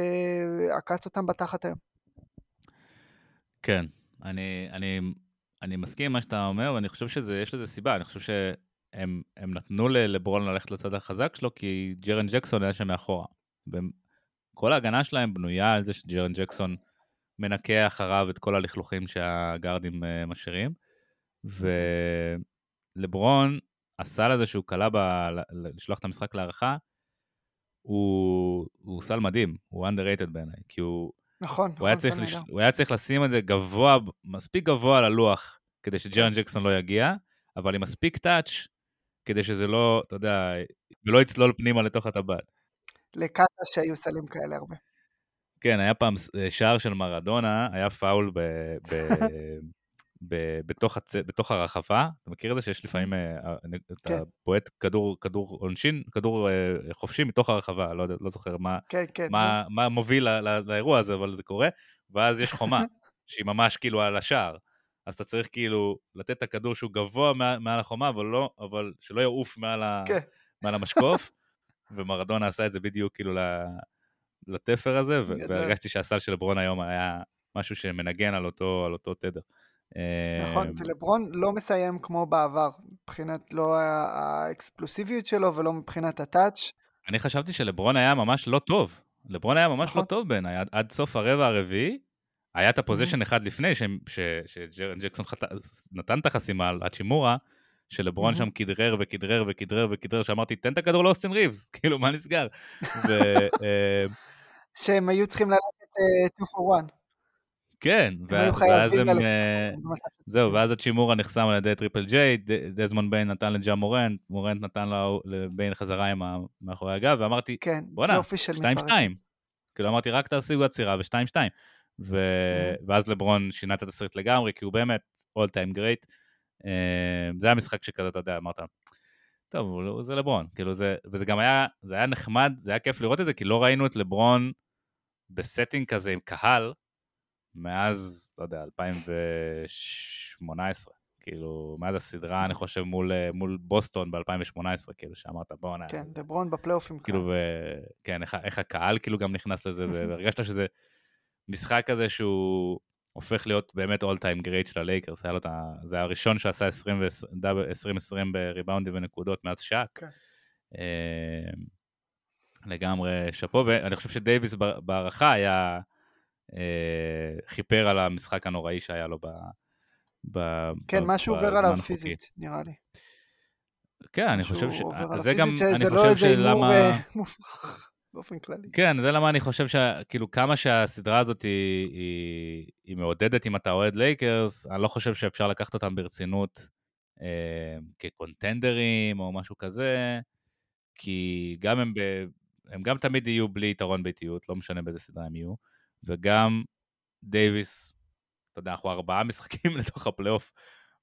[SPEAKER 2] עקץ אותם בתחת היום.
[SPEAKER 1] כן, אני, אני, אני מסכים עם מה שאתה אומר, ואני חושב שיש לזה סיבה, אני חושב שהם נתנו לברון ללכת לצד החזק שלו, כי ג'רן ג'קסון היה שם מאחורה. כל ההגנה שלהם בנויה על זה שג'רן ג'קסון מנקה אחריו את כל הלכלוכים שהגארדים אה, משאירים, ולברון, הסל הזה שהוא כלה. לשלוח את המשחק להערכה, הוא, הוא סל מדהים, הוא underrated בעיניי, כי הוא...
[SPEAKER 2] נכון,
[SPEAKER 1] הוא, נכון, היה צריך לש... הוא היה צריך לשים את זה גבוה, מספיק גבוה על הלוח, כדי שג'רן כן. ג'קסון לא יגיע, אבל עם מספיק טאץ', כדי שזה לא, אתה יודע, ולא יצלול פנימה לתוך הטבעת.
[SPEAKER 2] לקאטה שהיו סלים כאלה הרבה.
[SPEAKER 1] כן, היה פעם שער של מרדונה, היה פאול ב... ב... ב, בתוך, הצ... בתוך הרחבה, אתה מכיר את זה שיש לפעמים, אה, אה, אתה כן. בועט כדור, כדור עונשין, כדור אה, חופשי מתוך הרחבה, לא, לא זוכר מה,
[SPEAKER 2] כן, כן,
[SPEAKER 1] מה, מה מוביל לא, לא, לאירוע הזה, אבל זה קורה, ואז יש חומה, שהיא ממש כאילו על השער, אז אתה צריך כאילו לתת את הכדור שהוא גבוה מעל, מעל החומה, אבל, לא, אבל שלא יעוף מעל, ה, כן. מעל המשקוף, ומרדונה עשה את זה בדיוק כאילו לתפר הזה, והרגשתי שהסל של לברון היום היה משהו שמנגן על אותו, על אותו תדר.
[SPEAKER 2] נכון, אמ, ולברון לא מסיים כמו בעבר, מבחינת לא האקספלוסיביות שלו ולא מבחינת הטאץ'.
[SPEAKER 1] אני חשבתי שלברון היה ממש לא טוב. לברון היה ממש לא נכון. לא טוב בעיניי, עד, עד סוף הרבע הרביעי. היה את הפוזיישן mm-hmm. אחד לפני, שג'רן ג'קסון חת... נתן את החסימה על האצ'ימורה, שלברון mm-hmm. שם כדרר וכדרר וכדרר וכדרר, שאמרתי, תן את הכדור לאוסטין ריבס, כאילו, מה נסגר? ו,
[SPEAKER 2] אמ, שהם היו צריכים ללכת 2 for 1.
[SPEAKER 1] כן, ואז הם... אה, זהו, ואז האצ'ימורה נחסם על ידי טריפל ג'יי, דזמון ביין נתן לג'ה מורנט, מורנט נתן לביין חזרה עם מאחורי הגב, ואמרתי,
[SPEAKER 2] כן,
[SPEAKER 1] בואנה, 2-2. כאילו אמרתי, רק תעשו עצירה ו-2-2. Mm-hmm. ואז לברון שינה את התסריט לגמרי, כי הוא באמת all time great. אה, זה היה משחק שכזה, אתה יודע, אמרת, טוב, זה לברון, כאילו זה, וזה גם היה, זה היה נחמד, זה היה כיף לראות את זה, כי לא ראינו את לברון ב setting כזה עם קהל, מאז, לא יודע, 2018. כאילו, מאז הסדרה, אני חושב, מול, מול בוסטון ב-2018, כאילו, שאמרת, בואו נע...
[SPEAKER 2] כן, לברון בפלייאופים.
[SPEAKER 1] כאילו, ו... כן, איך, איך הקהל כאילו גם נכנס לזה, והרגשת שזה משחק כזה שהוא הופך להיות באמת all time great של הלייקרס, היה לו את ה... זה הראשון שעשה 2020 בריבאונדים ונקודות מאז שאק. כן. אמ, לגמרי שאפו, ואני חושב שדייוויס בהערכה היה... אה, כיפר על המשחק הנוראי שהיה לו ב... ב
[SPEAKER 2] כן, משהו עובר עליו פיזית, נראה לי.
[SPEAKER 1] כן, אני חושב ש... זה גם, אני לא חושב שלמה... אה,
[SPEAKER 2] באופן כללי.
[SPEAKER 1] כן, זה למה אני חושב שכאילו כמה שהסדרה הזאת היא, היא, היא מעודדת אם אתה אוהד לייקרס, אני לא חושב שאפשר לקחת אותם ברצינות אה, כקונטנדרים או משהו כזה, כי גם הם, ב, הם גם תמיד יהיו בלי יתרון ביתיות, לא משנה באיזה סדרה הם יהיו. וגם דייוויס, אתה יודע, אנחנו ארבעה משחקים לתוך הפלייאוף,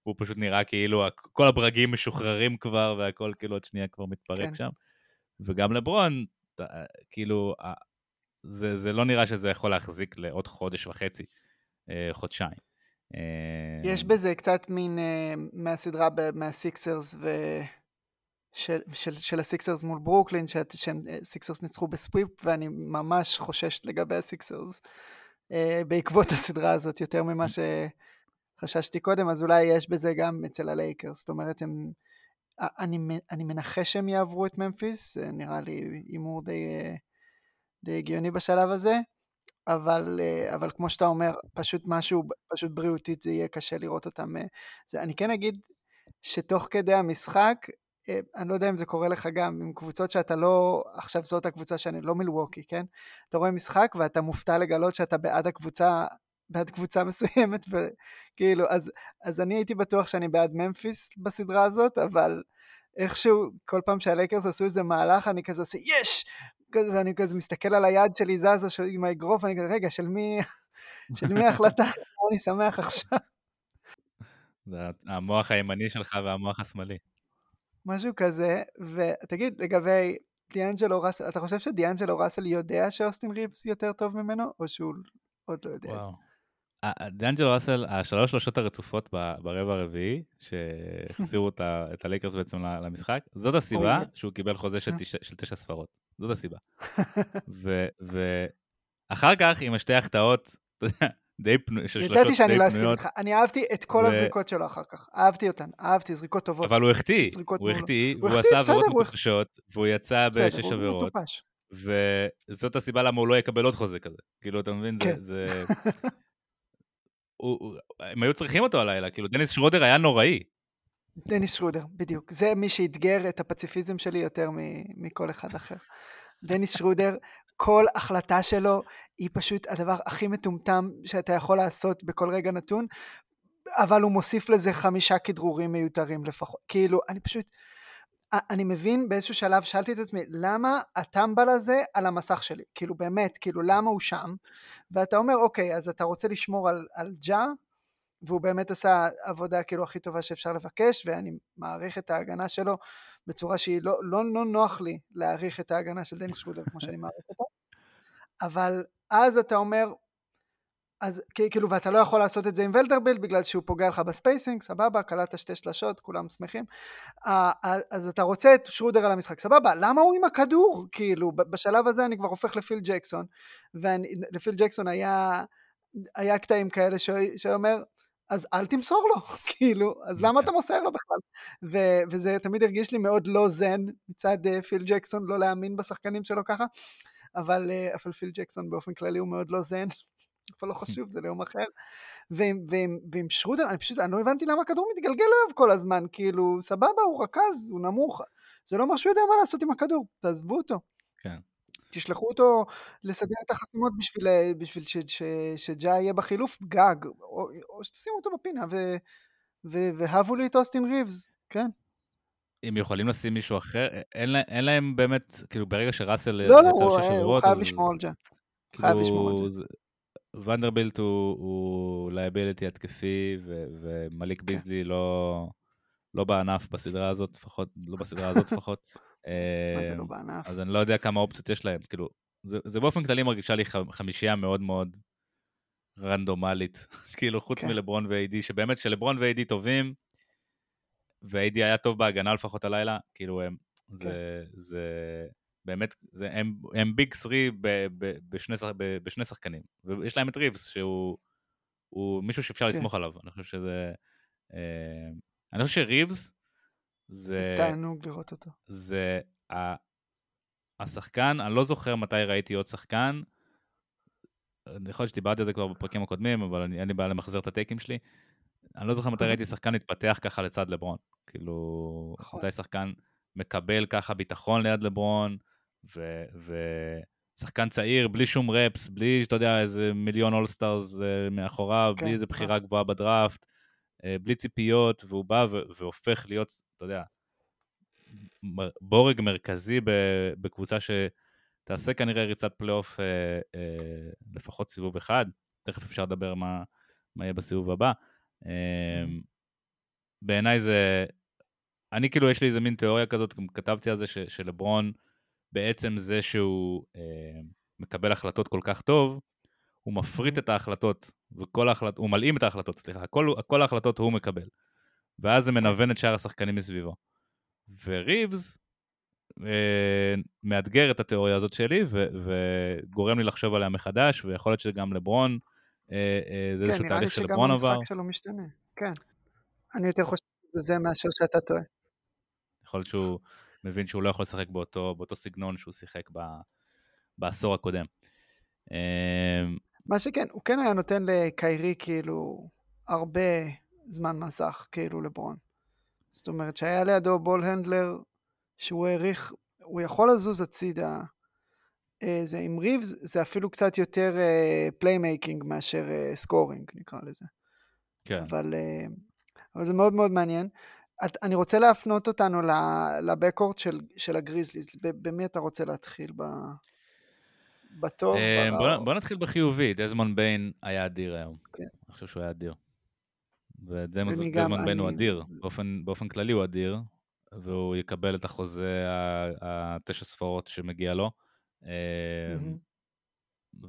[SPEAKER 1] והוא פשוט נראה כאילו כל הברגים משוחררים כבר, והכל כאילו עוד שנייה כבר מתפרק כן. שם. וגם לברון, כאילו, זה, זה לא נראה שזה יכול להחזיק לעוד חודש וחצי, אה, חודשיים.
[SPEAKER 2] יש בזה קצת מין אה, מהסדרה מהסיקסרס ו... של, של, של הסיקסרס מול ברוקלין, שהסיקסרס אה, ניצחו ב sweep, ואני ממש חושש לגבי הסיקסרס אה, בעקבות הסדרה הזאת, יותר ממה שחששתי קודם, אז אולי יש בזה גם אצל הלייקרס, זאת אומרת, הם, אני, אני מנחש שהם יעברו את ממפיס, נראה לי הימור די, די הגיוני בשלב הזה, אבל, אבל כמו שאתה אומר, פשוט משהו, פשוט בריאותית זה יהיה קשה לראות אותם. זה, אני כן אגיד שתוך כדי המשחק, אה, אני לא יודע אם זה קורה לך גם, עם קבוצות שאתה לא, עכשיו זאת הקבוצה שאני לא מלווקי, כן? אתה רואה משחק ואתה מופתע לגלות שאתה בעד הקבוצה, בעד קבוצה מסוימת, וכאילו, אז, אז אני הייתי בטוח שאני בעד ממפיס בסדרה הזאת, אבל איכשהו, כל פעם שהלייקרס עשו איזה מהלך, אני כזה עושה, יש! ואני כזה מסתכל על היד שלי זזה עם האגרוף, ואני כזה, רגע, של מי, של מי ההחלטה? אני שמח עכשיו.
[SPEAKER 1] זה המוח הימני שלך והמוח השמאלי.
[SPEAKER 2] משהו כזה, ותגיד, לגבי דיאנג'לו ראסל, אתה חושב שדיאנג'לו ראסל יודע שאוסטין ריבס יותר טוב ממנו, או שהוא עוד לא יודע וואו. את זה?
[SPEAKER 1] דאנג'לו ראסל, השלוש שלושות הרצופות ברבע הרביעי, שהחזירו את הלייקרס בעצם למשחק, זאת הסיבה שהוא קיבל חוזה של תשע ספרות. זאת הסיבה. ואחר כך, עם השתי החטאות, אתה יודע, די פנויות,
[SPEAKER 2] ידעתי שאני לא אסכים איתך, אני אהבתי את כל הזריקות שלו אחר כך, אהבתי אותן, אהבתי, זריקות טובות.
[SPEAKER 1] אבל הוא החטיא, הוא החטיא, והוא עשה עבירות מטופשות, והוא יצא בשש עבירות. וזאת הסיבה למה הוא לא יקבל עוד חוזה כזה. כאילו, אתה מבין?
[SPEAKER 2] כן.
[SPEAKER 1] זה... הם היו צריכים אותו הלילה, כאילו, דניס שרודר היה נוראי.
[SPEAKER 2] דניס שרודר, בדיוק. זה מי שאתגר את הפציפיזם שלי יותר מכל אחד אחר. דניס שרודר, כל החלטה שלו היא פשוט הדבר הכי מטומטם שאתה יכול לעשות בכל רגע נתון, אבל הוא מוסיף לזה חמישה כדרורים מיותרים לפחות. כאילו, אני פשוט... אני מבין באיזשהו שלב, שאלתי את עצמי, למה הטמבל הזה על המסך שלי? כאילו באמת, כאילו למה הוא שם? ואתה אומר, אוקיי, אז אתה רוצה לשמור על, על ג'ה, והוא באמת עשה עבודה כאילו הכי טובה שאפשר לבקש, ואני מעריך את ההגנה שלו בצורה שהיא לא, לא, לא נוח לי להעריך את ההגנה של דניס שרודר כמו שאני מעריך אותה, אבל אז אתה אומר, אז כאילו, ואתה לא יכול לעשות את זה עם ונדרבילט בגלל שהוא פוגע לך ב spacing, סבבה, קלטת שתי שלשות, כולם שמחים. אז אתה רוצה את שרודר על המשחק, סבבה, למה הוא עם הכדור? כאילו, בשלב הזה אני כבר הופך לפיל ג'קסון, ולפיל ג'קסון היה, היה קטעים כאלה שאומר, אז אל תמסור לו, כאילו, אז למה אתה מוסר לו בכלל? ו- וזה תמיד הרגיש לי מאוד לא זן מצד אה, פיל ג'קסון, לא להאמין בשחקנים שלו ככה, אבל, uh, אבל פיל ג'קסון באופן כללי הוא מאוד לא זן, אבל לא חשוב, זה ליום אחר. ועם, ועם, ועם שרודר, אני פשוט, אני לא הבנתי למה הכדור מתגלגל אליו כל הזמן, כאילו, סבבה, הוא רכז, הוא נמוך, זה לא אומר שהוא יודע מה לעשות עם הכדור, תעזבו אותו.
[SPEAKER 1] כן.
[SPEAKER 2] תשלחו אותו לסדר את החסימות בשביל, בשביל ש, ש, שג'ה יהיה בחילוף גג, או, או שתשימו אותו בפינה ו, ו, והבו לי את אוסטין ריבס, כן.
[SPEAKER 1] הם יכולים לשים מישהו אחר, אין, לה, אין להם באמת, כאילו ברגע שראסל
[SPEAKER 2] לא, לא, הוא, הוא חייב לשמור על ג'ה.
[SPEAKER 1] כאילו, חייב לשמור על ג'ה. ונדרבילט הוא, הוא liability התקפי, ו, ומליק כן. ביזלי לא, לא בענף בסדרה הזאת, לפחות, לא בסדרה הזאת לפחות.
[SPEAKER 2] מה זה לא אמ, בענף?
[SPEAKER 1] אז אני לא יודע כמה אופציות יש להם, כאילו, זה, זה באופן כללי מרגישה לי חמישייה מאוד מאוד רנדומלית, כאילו חוץ כן. מלברון ואיי-די, שבאמת כשלברון ואיי-די טובים, ואיי-די היה טוב בהגנה לפחות הלילה, כאילו הם, כן. זה, זה באמת, זה, הם, הם ביג סרי ב, ב, בשני, ב, בשני שחקנים, ויש להם את ריבס שהוא הוא מישהו שאפשר כן. לסמוך עליו, אני חושב שזה, אה, אני חושב שריבס זה...
[SPEAKER 2] תענוג לראות אותו.
[SPEAKER 1] זה ה... השחקן, אני לא זוכר מתי ראיתי עוד שחקן, יכול להיות שדיברתי על זה כבר בפרקים הקודמים, אבל אני, אין לי בעיה למחזר את הטייקים שלי. אני לא זוכר מתי ראיתי שחקן מתפתח ככה לצד לברון. כאילו, נכון. מתי שחקן מקבל ככה ביטחון ליד לברון, ושחקן. צעיר, בלי שום reps, בלי, אתה יודע, איזה מיליון all-stars אה, מאחוריו, כן, בלי איזה בחירה נכון. גבוהה בדראפט. אה, בלי ציפיות, והוא בא והופך להיות, אתה יודע, בורג מרכזי בקבוצה שתעשה כנראה ריצת פלייאוף אה, אה, לפחות סיבוב אחד, תכף אפשר לדבר מה, מה יהיה בסיבוב הבא. אה, בעיניי זה, אני כאילו יש לי איזה מין תיאוריה כזאת, גם כתבתי על זה, ש, שלברון בעצם זה שהוא אה, מקבל החלטות כל כך טוב, הוא מפריט את ההחלטות, וכל ההחלט... הוא מלאים את ההחלטות, סליחה, כל, כל ההחלטות הוא מקבל. ואז זה מנוון את שאר השחקנים מסביבו. וריבס אה, מאתגר את התיאוריה הזאת שלי, ו, וגורם לי לחשוב עליה מחדש, ויכול להיות שגם לברון, זה כן, איזשהו תהליך שלברון עבר.
[SPEAKER 2] כן, נראה לי שגם המשחק שלו משתנה, כן. אני יותר חושב שזה זה מאשר שאתה טועה.
[SPEAKER 1] יכול להיות שהוא מבין שהוא לא יכול לשחק באותו, באותו סגנון שהוא שיחק ב, בעשור הקודם. אה,
[SPEAKER 2] מה שכן, הוא כן היה נותן לקיירי כאילו הרבה זמן מסך, כאילו לברון. זאת אומרת שהיה לידו בול הנדלר שהוא העריך, הוא יכול לזוז הצידה. אה, זה עם ריבס זה אפילו קצת יותר playmaking אה, מאשר scoring אה, נקרא לזה.
[SPEAKER 1] כן.
[SPEAKER 2] אבל, אבל זה מאוד מאוד מעניין. את, אני רוצה להפנות אותנו ל backcourt של, של הגריזליז. במי אתה רוצה להתחיל? ב... בטוב,
[SPEAKER 1] אה, ברע. בוא נתחיל בחיובי, דזמון ביין היה אדיר היום. כן. אני חושב שהוא היה אדיר. ודזמון ביין הוא אדיר, באופן, באופן כללי הוא אדיר, והוא יקבל את החוזה התשע ספורות שמגיע לו. אה,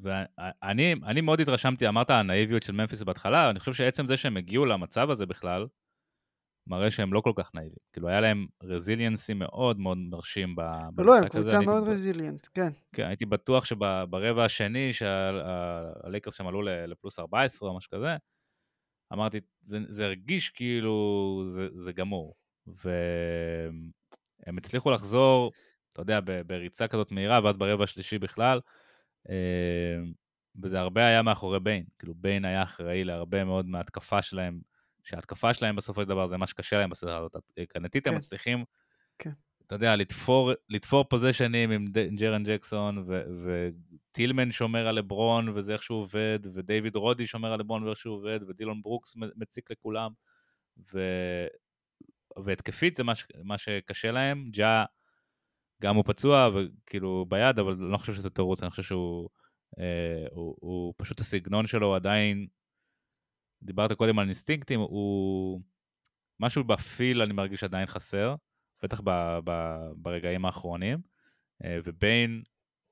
[SPEAKER 1] ואני אני מאוד התרשמתי, אמרת הנאיביות של ממפיס בהתחלה, אני חושב שעצם זה שהם הגיעו למצב הזה בכלל, מראה שהם לא כל כך נאיבים. כאילו, היה להם רזיליאנסי מאוד מאוד מרשים במשחק הזה.
[SPEAKER 2] לא, הם קבוצה מאוד רזיליאנט, כן.
[SPEAKER 1] כן, הייתי בטוח שברבע השני, שהלייקרס שם עלו לפלוס 14 או משהו כזה, אמרתי, זה, זה הרגיש כאילו זה, זה גמור. והם הצליחו לחזור, אתה יודע, בריצה כזאת מהירה, ואז ברבע השלישי בכלל, אה, וזה הרבה היה מאחורי ביין. כאילו, ביין היה אחראי להרבה מאוד מההתקפה שלהם, שההתקפה שלהם בסופו של דבר זה מה שקשה להם בסדרה הזאת. הגנתית הם כן. מצליחים, כן. אתה יודע, לתפור, לתפור פוזיישנים עם ג'רן ג'קסון, וטילמן שומר על לברון וזה איך שהוא עובד, ודייוויד רודי שומר על לברון ואיך שהוא עובד, ודילון ברוקס מציק לכולם, ו... והתקפית זה מה, ש... מה שקשה להם. ג'ה, גם הוא פצוע וכאילו ביד, אבל אני לא חושב שזה תירוץ, אני חושב שהוא... אה, הוא, הוא פשוט הסגנון שלו עדיין, דיברת קודם על אינסטינקטים, הוא... משהו בפיל אני מרגיש עדיין חסר, בטח ב, ב, ברגעים האחרונים, אה, וביין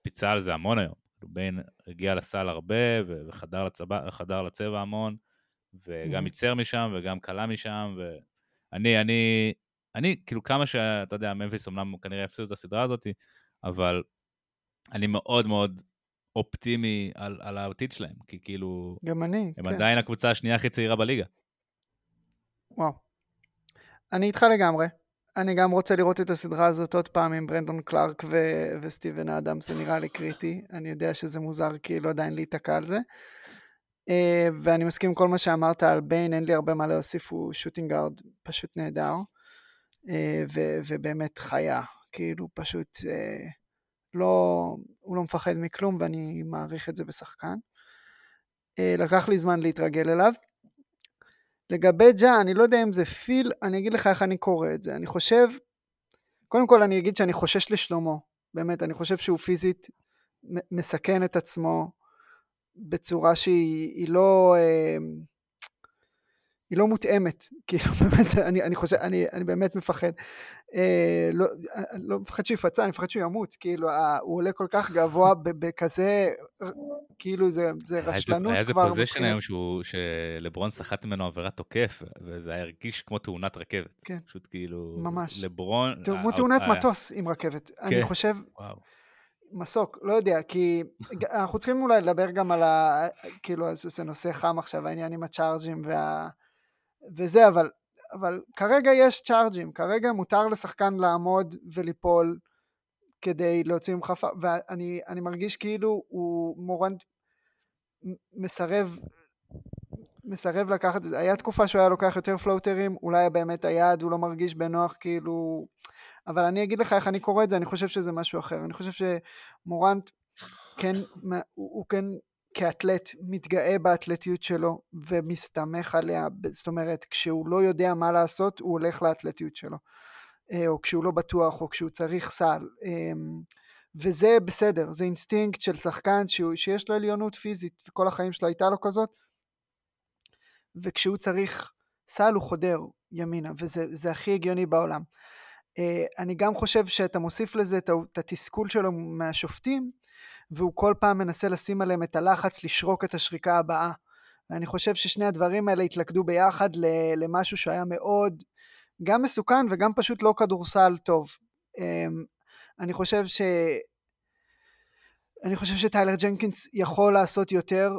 [SPEAKER 1] פיצה על זה המון היום. ביין הגיע לסל הרבה וחדר לצבע, לצבע המון, וגם ייצר משם וגם כלה משם, ואני, אני, אני, כאילו כמה שאתה יודע, ממפיס אמנם כנראה יפסידו את הסדרה הזאת, אבל אני מאוד מאוד אופטימי על, על העתיד שלהם, כי כאילו...
[SPEAKER 2] גם אני,
[SPEAKER 1] הם כן. עדיין הקבוצה השנייה הכי צעירה בליגה.
[SPEAKER 2] וואו. אני איתך לגמרי. אני גם רוצה לראות את הסדרה הזאת עוד פעם עם ברנדון קלארק ו- וסטיבן אדם, זה נראה לי קריטי. אני יודע שזה מוזר כאילו עדיין להיתקע על זה. Uh, ואני מסכים עם כל מה שאמרת על ביין, אין לי הרבה מה להוסיף, הוא שוטינגארד פשוט נהדר. Uh, ו- ובאמת חיה, כאילו פשוט uh, לא, הוא לא מפחד מכלום ואני מעריך את זה בשחקן. Uh, לקח לי זמן להתרגל אליו. לגבי ג'ה, אני לא יודע אם זה פיל, אני אגיד לך איך אני קורא את זה. אני חושב, קודם כל אני אגיד שאני חושש לשלומו, באמת, אני חושב שהוא פיזית מסכן את עצמו בצורה שהיא לא... אה, היא לא מותאמת, כאילו באמת, אני, אני חושב, אני, אני באמת מפחד. אה, לא, אני לא מפחד שהוא יפצע, אני מפחד שהוא ימות, כאילו, אה, הוא עולה כל כך גבוה בכזה, כאילו זה, זה רשלנות
[SPEAKER 1] היה כבר. היה איזה פוזיישן היום שהוא, שלברון סחט ממנו עבירת תוקף, וזה היה הרגיש כמו תאונת רכבת. כן. פשוט כאילו,
[SPEAKER 2] ממש.
[SPEAKER 1] לברון...
[SPEAKER 2] כמו תאונת מטוס עם רכבת. כן. אני חושב... וואו. מסוק, לא יודע, כי אנחנו צריכים אולי לדבר גם על ה... כאילו, זה נושא חם עכשיו, העניין עם הצ'ארג'ים וה... וזה, אבל, אבל כרגע יש צ'ארג'ים, כרגע מותר לשחקן לעמוד וליפול כדי להוציא ממך, ואני מרגיש כאילו הוא מורנט מסרב, מסרב לקחת את זה, היה תקופה שהוא היה לוקח יותר פלוטרים, אולי באמת היעד הוא לא מרגיש בנוח כאילו, אבל אני אגיד לך איך אני קורא את זה, אני חושב שזה משהו אחר, אני חושב שמורנט כן, הוא, הוא כן כאתלט מתגאה באתלטיות שלו ומסתמך עליה, זאת אומרת כשהוא לא יודע מה לעשות הוא הולך לאתלטיות שלו אה, או כשהוא לא בטוח או כשהוא צריך סל אמ, וזה בסדר, זה אינסטינקט של שחקן שיש לו עליונות פיזית וכל החיים שלו הייתה לו כזאת וכשהוא צריך סל הוא חודר ימינה וזה הכי הגיוני בעולם. אה, אני גם חושב שאתה מוסיף לזה את התסכול שלו מהשופטים והוא כל פעם מנסה לשים עליהם את הלחץ לשרוק את השריקה הבאה. ואני חושב ששני הדברים האלה התלכדו ביחד למשהו שהיה מאוד גם מסוכן וגם פשוט לא כדורסל טוב. אמ, אני חושב ש... אני חושב שטיילר ג'נקינס יכול לעשות יותר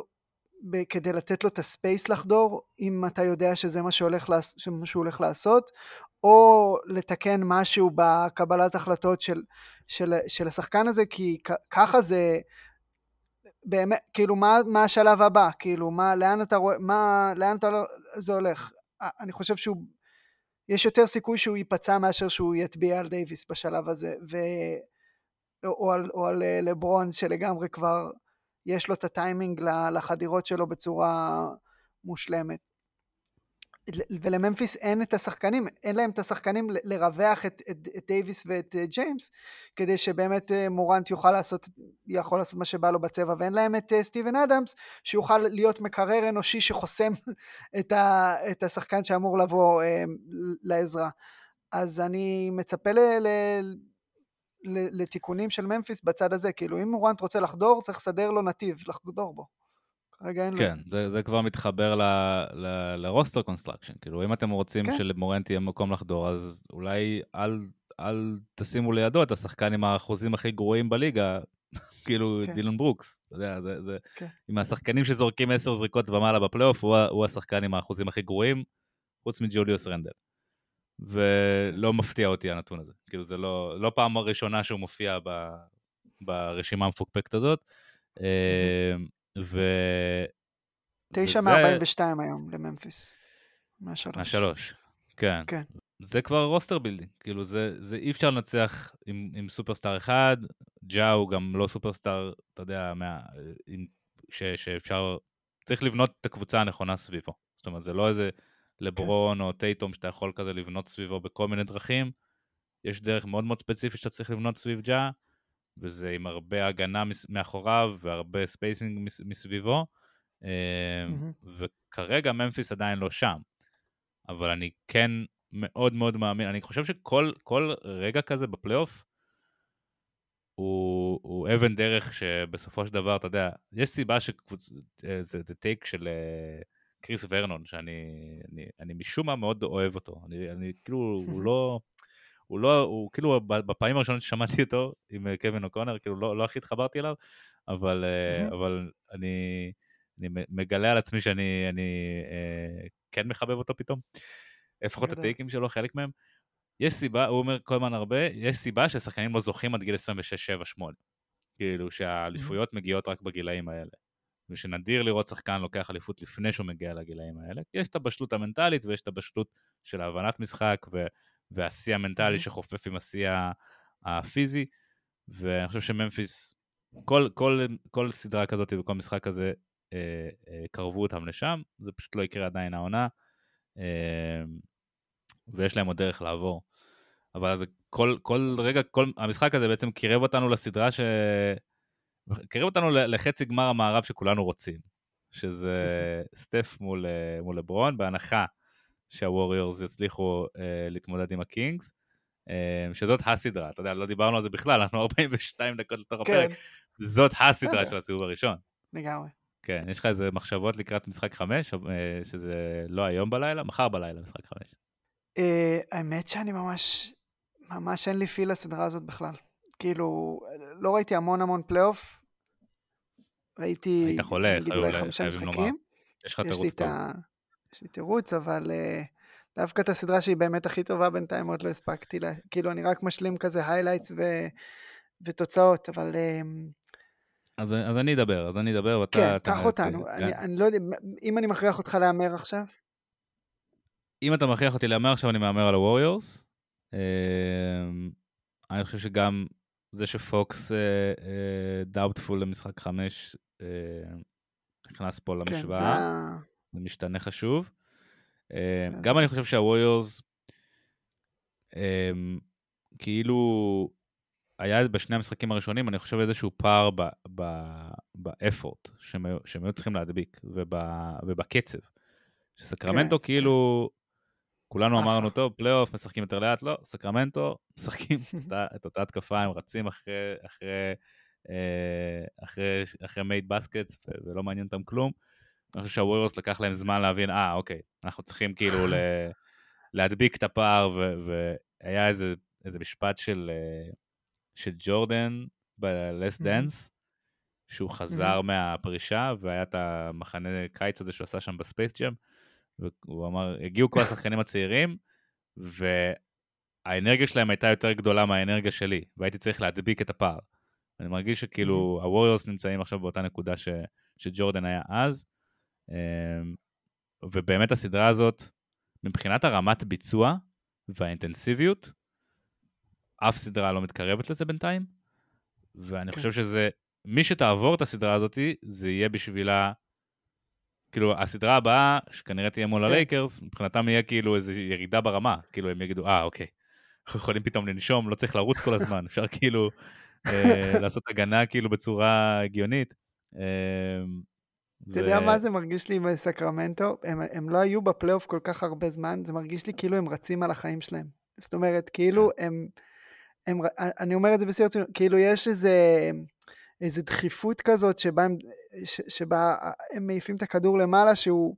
[SPEAKER 2] כדי לתת לו את הספייס לחדור, אם אתה יודע שזה מה, שהוא הולך לעשות, או לתקן משהו בקבלת החלטות של, של, של השחקן הזה, כי ככה זה, באמת, כאילו, מה, מה השלב הבא? כאילו, מה, לאן אתה רואה, מה, לאן אתה, לא, זה הולך? אני חושב שהוא, יש יותר סיכוי שהוא ייפצע מאשר שהוא יטביע על דייוויס בשלב הזה, ו, או, על, או על אה, לברון שלגמרי כבר יש לו את הטיימינג לחדירות שלו בצורה מושלמת. ולממפיס אין את השחקנים, אין להם את השחקנים לרווח את, את, את דייוויס ואת אה, ג'יימס, כדי שבאמת אה, מורנט יוכל לעשות, יכול לעשות מה שבא לו בצבע, ואין להם את אה, סטיבן אדמס, שיוכל להיות מקרר אנושי שחוסם את, ה, את השחקן שאמור לבוא לעזרה. אז אני מצפה ל, ל, לתיקונים של ממפיס בצד הזה, כאילו אם מורנט רוצה לחדור, צריך לסדר לו נתיב לחדור בו. כרגע אין
[SPEAKER 1] כן,
[SPEAKER 2] לו את
[SPEAKER 1] זה. כן, זה כבר מתחבר ל roster construction, כאילו אם אתם רוצים כן. שלמורנט יהיה מקום לחדור, אז אולי אל, אל תשימו לידו את השחקן עם האחוזים הכי גרועים בליגה, כאילו כן. דילון ברוקס, אתה יודע, זה, זה כן. עם השחקנים שזורקים עשר זריקות ומעלה בפלייאוף, הוא, הוא השחקן עם האחוזים הכי גרועים, חוץ מג'וליוס רנדל. ולא מפתיע אותי הנתון הזה. כאילו זה לא, לא פעם הראשונה שהוא מופיע ב, ברשימה המפוקפקת הזאת. ו...
[SPEAKER 2] תשע מ-42 היום לממפיס. מהשלוש.
[SPEAKER 1] מהשלוש, כן. כן. זה כבר roster building, כאילו זה, זה אי אפשר לנצח עם, עם סופרסטאר אחד, ג'ה הוא גם לא סופרסטאר, אתה יודע, מה, עם, ש, שאפשר, צריך לבנות את הקבוצה הנכונה סביבו. זאת אומרת, זה לא איזה לברון כן. או טייטום שאתה יכול כזה לבנות סביבו בכל מיני דרכים. יש דרך מאוד מאוד ספציפית שאתה צריך לבנות סביב ג'ה, וזה עם הרבה הגנה מאחוריו והרבה spacing מסביבו. Mm-hmm. וכרגע ממפיס עדיין לא שם. אבל אני כן מאוד מאוד מאמין, אני חושב שכל רגע כזה בפלייאוף הוא, הוא אבן דרך שבסופו של דבר, אתה יודע, יש סיבה שקבוצ... אה, זה, זה טייק של uh, קריס ורנון, שאני אני, אני משום מה מאוד אוהב אותו. אני, אני כאילו, הוא לא... הוא לא, הוא כאילו בפעמים הראשונות ששמעתי אותו עם אה, קווין אוקונר, כאילו לא, לא הכי התחברתי אליו, אבל, אבל אני, אני מגלה על עצמי שאני אני, כן מחבב אותו פתאום. לפחות הטייקים שלו, חלק מהם. יש סיבה, הוא אומר כל הזמן הרבה, יש סיבה ששחקנים לא זוכים עד גיל 26, 7, 8. כאילו שהאליפויות מגיעות רק בגילאים האלה. ושנדיר לראות שחקן לוקח אליפות לפני שהוא מגיע לגילאים האלה. יש את הבשלות המנטלית ויש את הבשלות של הבנת משחק ו- והשיא המנטלי שחופף עם השיא הפיזי. ואני חושב שממפיס, כל, כל, כל סדרה כזאת וכל משחק כזה אה, אה, קרבו אותם לשם, זה פשוט לא יקרה עדיין העונה. אה, ויש להם עוד דרך לעבור. אבל כל, כל רגע, כל, המשחק הזה בעצם קירב אותנו לסדרה ש... קירב אותנו לחצי גמר המערב שכולנו רוצים, שזה סטף מול, מול לברון, בהנחה שהווריורס יצליחו אה, להתמודד עם הקינגס, אה, שזאת הסדרה, אתה יודע, לא דיברנו על זה בכלל, אנחנו 42 דקות לתוך כן. הפרק, זאת הסדרה של הסיבוב הראשון.
[SPEAKER 2] לגמרי.
[SPEAKER 1] כן, יש לך איזה מחשבות לקראת משחק 5, אה, שזה לא היום בלילה, מחר בלילה משחק 5.
[SPEAKER 2] אה, האמת שאני ממש, ממש אין לי feel לסדרה הזאת בכלל. כאילו, לא ראיתי המון המון פלייאוף. ראיתי...
[SPEAKER 1] היית חולה, חייבים לומר. יש לך תירוץ טוב.
[SPEAKER 2] יש לי תירוץ, אבל אה, דווקא את הסדרה שהיא באמת הכי טובה בינתיים עוד לא הספקתי לה. כאילו, אני רק משלים כזה highlights ו... ותוצאות, אבל... אה,
[SPEAKER 1] אז, אז אני אדבר, אז אני אדבר,
[SPEAKER 2] ואתה... כן, קח אותנו. כן. אני, אני לא יודע, אם אני מכריח אותך להמר עכשיו?
[SPEAKER 1] אם אתה מכריח אותי להמר עכשיו, אני מהמר על הווריורס. אמ, אני חושב שגם זה שפוקס doubtful אה, אה, למשחק חמש אה, נכנס פה כן, למשוואה, זה משתנה חשוב. אמ, גם אני חושב שהווריורס, אמ, כאילו, היה בשני המשחקים הראשונים, אני חושב איזשהו פער ב effort שהם היו צריכים להדביק ובקצב. שסקרמנטו כן, כאילו, כולנו אמרנו, טוב, פלייאוף, משחקים יותר לאט, לא, סקרמנטו, משחקים את אותה התקפה, הם רצים אחרי, אחרי, אה, אחרי, אחרי made baskets, ולא מעניין אותם כלום. אני חושב שהווריורס לקח להם זמן להבין, אה, אוקיי, אנחנו צריכים כאילו להדביק את הפער, והיה איזה, איזה משפט של, אה, של ג'ורדן ב-Last Dance, שהוא חזר מהפרישה, והיה את המחנה קיץ הזה שהוא עשה שם בספייס ג'ם. והוא אמר, הגיעו כל השחקנים הצעירים, והאנרגיה שלהם הייתה יותר גדולה מהאנרגיה שלי, והייתי צריך להדביק את הפער. אני מרגיש שכאילו הווריורס נמצאים עכשיו באותה נקודה ש, שג'ורדן היה אז, ובאמת הסדרה הזאת, מבחינת הרמת ביצוע והאינטנסיביות, אף סדרה לא מתקרבת לזה בינתיים, ואני כן. חושב שזה, מי שתעבור את הסדרה הזאת, זה יהיה בשבילה כאילו, הסדרה הבאה, שכנראה תהיה מול כן. הלייקרס, מבחינתם יהיה כאילו איזו ירידה ברמה, כאילו הם יגידו, אה, אוקיי, אנחנו יכולים פתאום לנשום, לא צריך לרוץ כל הזמן, אפשר כאילו אה, לעשות הגנה כאילו בצורה הגיונית. אה,
[SPEAKER 2] אתה יודע מה זה מרגיש לי עם סקרמנטו? הם, הם לא היו בפלייאוף כל כך הרבה זמן, זה מרגיש לי כאילו הם רצים על החיים שלהם. זאת אומרת, כאילו כן. הם, הם, אני אומר את זה בשיא הרצינות, כאילו יש איזה, איזה דחיפות כזאת שבה הם, ש, שבה הם מעיפים את הכדור למעלה, שהוא,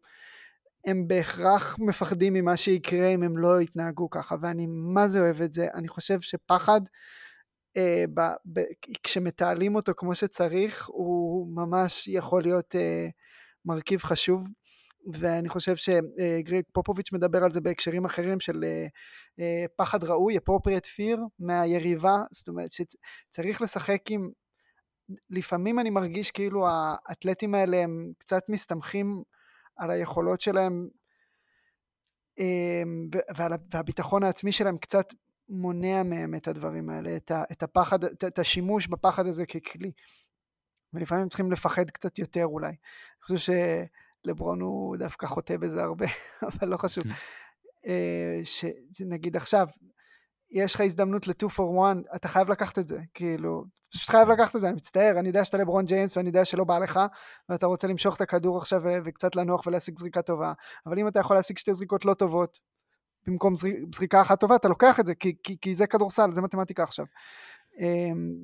[SPEAKER 2] הם בהכרח מפחדים ממה שיקרה אם הם לא יתנהגו ככה, ואני מה זה אוהב את זה, אני חושב שפחד, אה, ב, ב, כשמתעלים אותו כמו שצריך, הוא ממש יכול להיות אה, מרכיב חשוב. ואני חושב שגריג פופוביץ' מדבר על זה בהקשרים אחרים של אה, אה, פחד ראוי, appropriate fear מהיריבה, זאת אומרת שצריך לשחק עם, לפעמים אני מרגיש כאילו האתלטים האלה הם קצת מסתמכים על היכולות שלהם אמ, והביטחון העצמי שלהם קצת מונע מהם את הדברים האלה, את הפחד, את השימוש בפחד הזה ככלי. ולפעמים צריכים לפחד קצת יותר אולי. אני חושב ש... לברון הוא דווקא חוטא בזה הרבה, אבל לא חשוב. אה, שנגיד עכשיו, יש לך הזדמנות ל-2 for 1, אתה חייב לקחת את זה, כאילו, פשוט חייב. לקחת את זה, אני מצטער, אני יודע שאתה לברון ג'יימס ואני יודע שלא בא לך, ואתה רוצה למשוך את הכדור עכשיו וקצת לנוח ולהשיג זריקה טובה, אבל אם אתה יכול להשיג שתי זריקות לא טובות, במקום זריקה אחת טובה, אתה לוקח את זה, כי, כי, כי זה כדורסל, זה מתמטיקה עכשיו. אמ,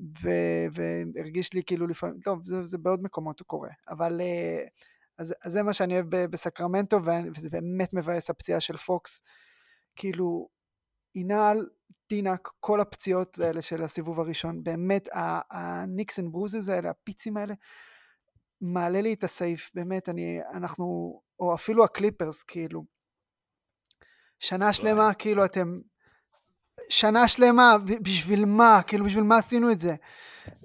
[SPEAKER 2] והרגיש לי כאילו לפעמים, טוב, זה, זה בעוד מקומות קורה, אבל אה, אז, אז זה מה שאני אוהב בסקרמנטו, וזה באמת מבאס הפציעה של פוקס. כאילו, אינל, טינק, כל הפציעות האלה של הסיבוב הראשון, באמת, הניקס אנד ברוזז האלה, הפיצים האלה, מעלה לי את הסעיף, באמת, אני, אנחנו, או אפילו הקליפרס, כאילו, שנה שלמה, כאילו, אתם, שנה שלמה, בשביל מה? כאילו, בשביל מה עשינו את זה?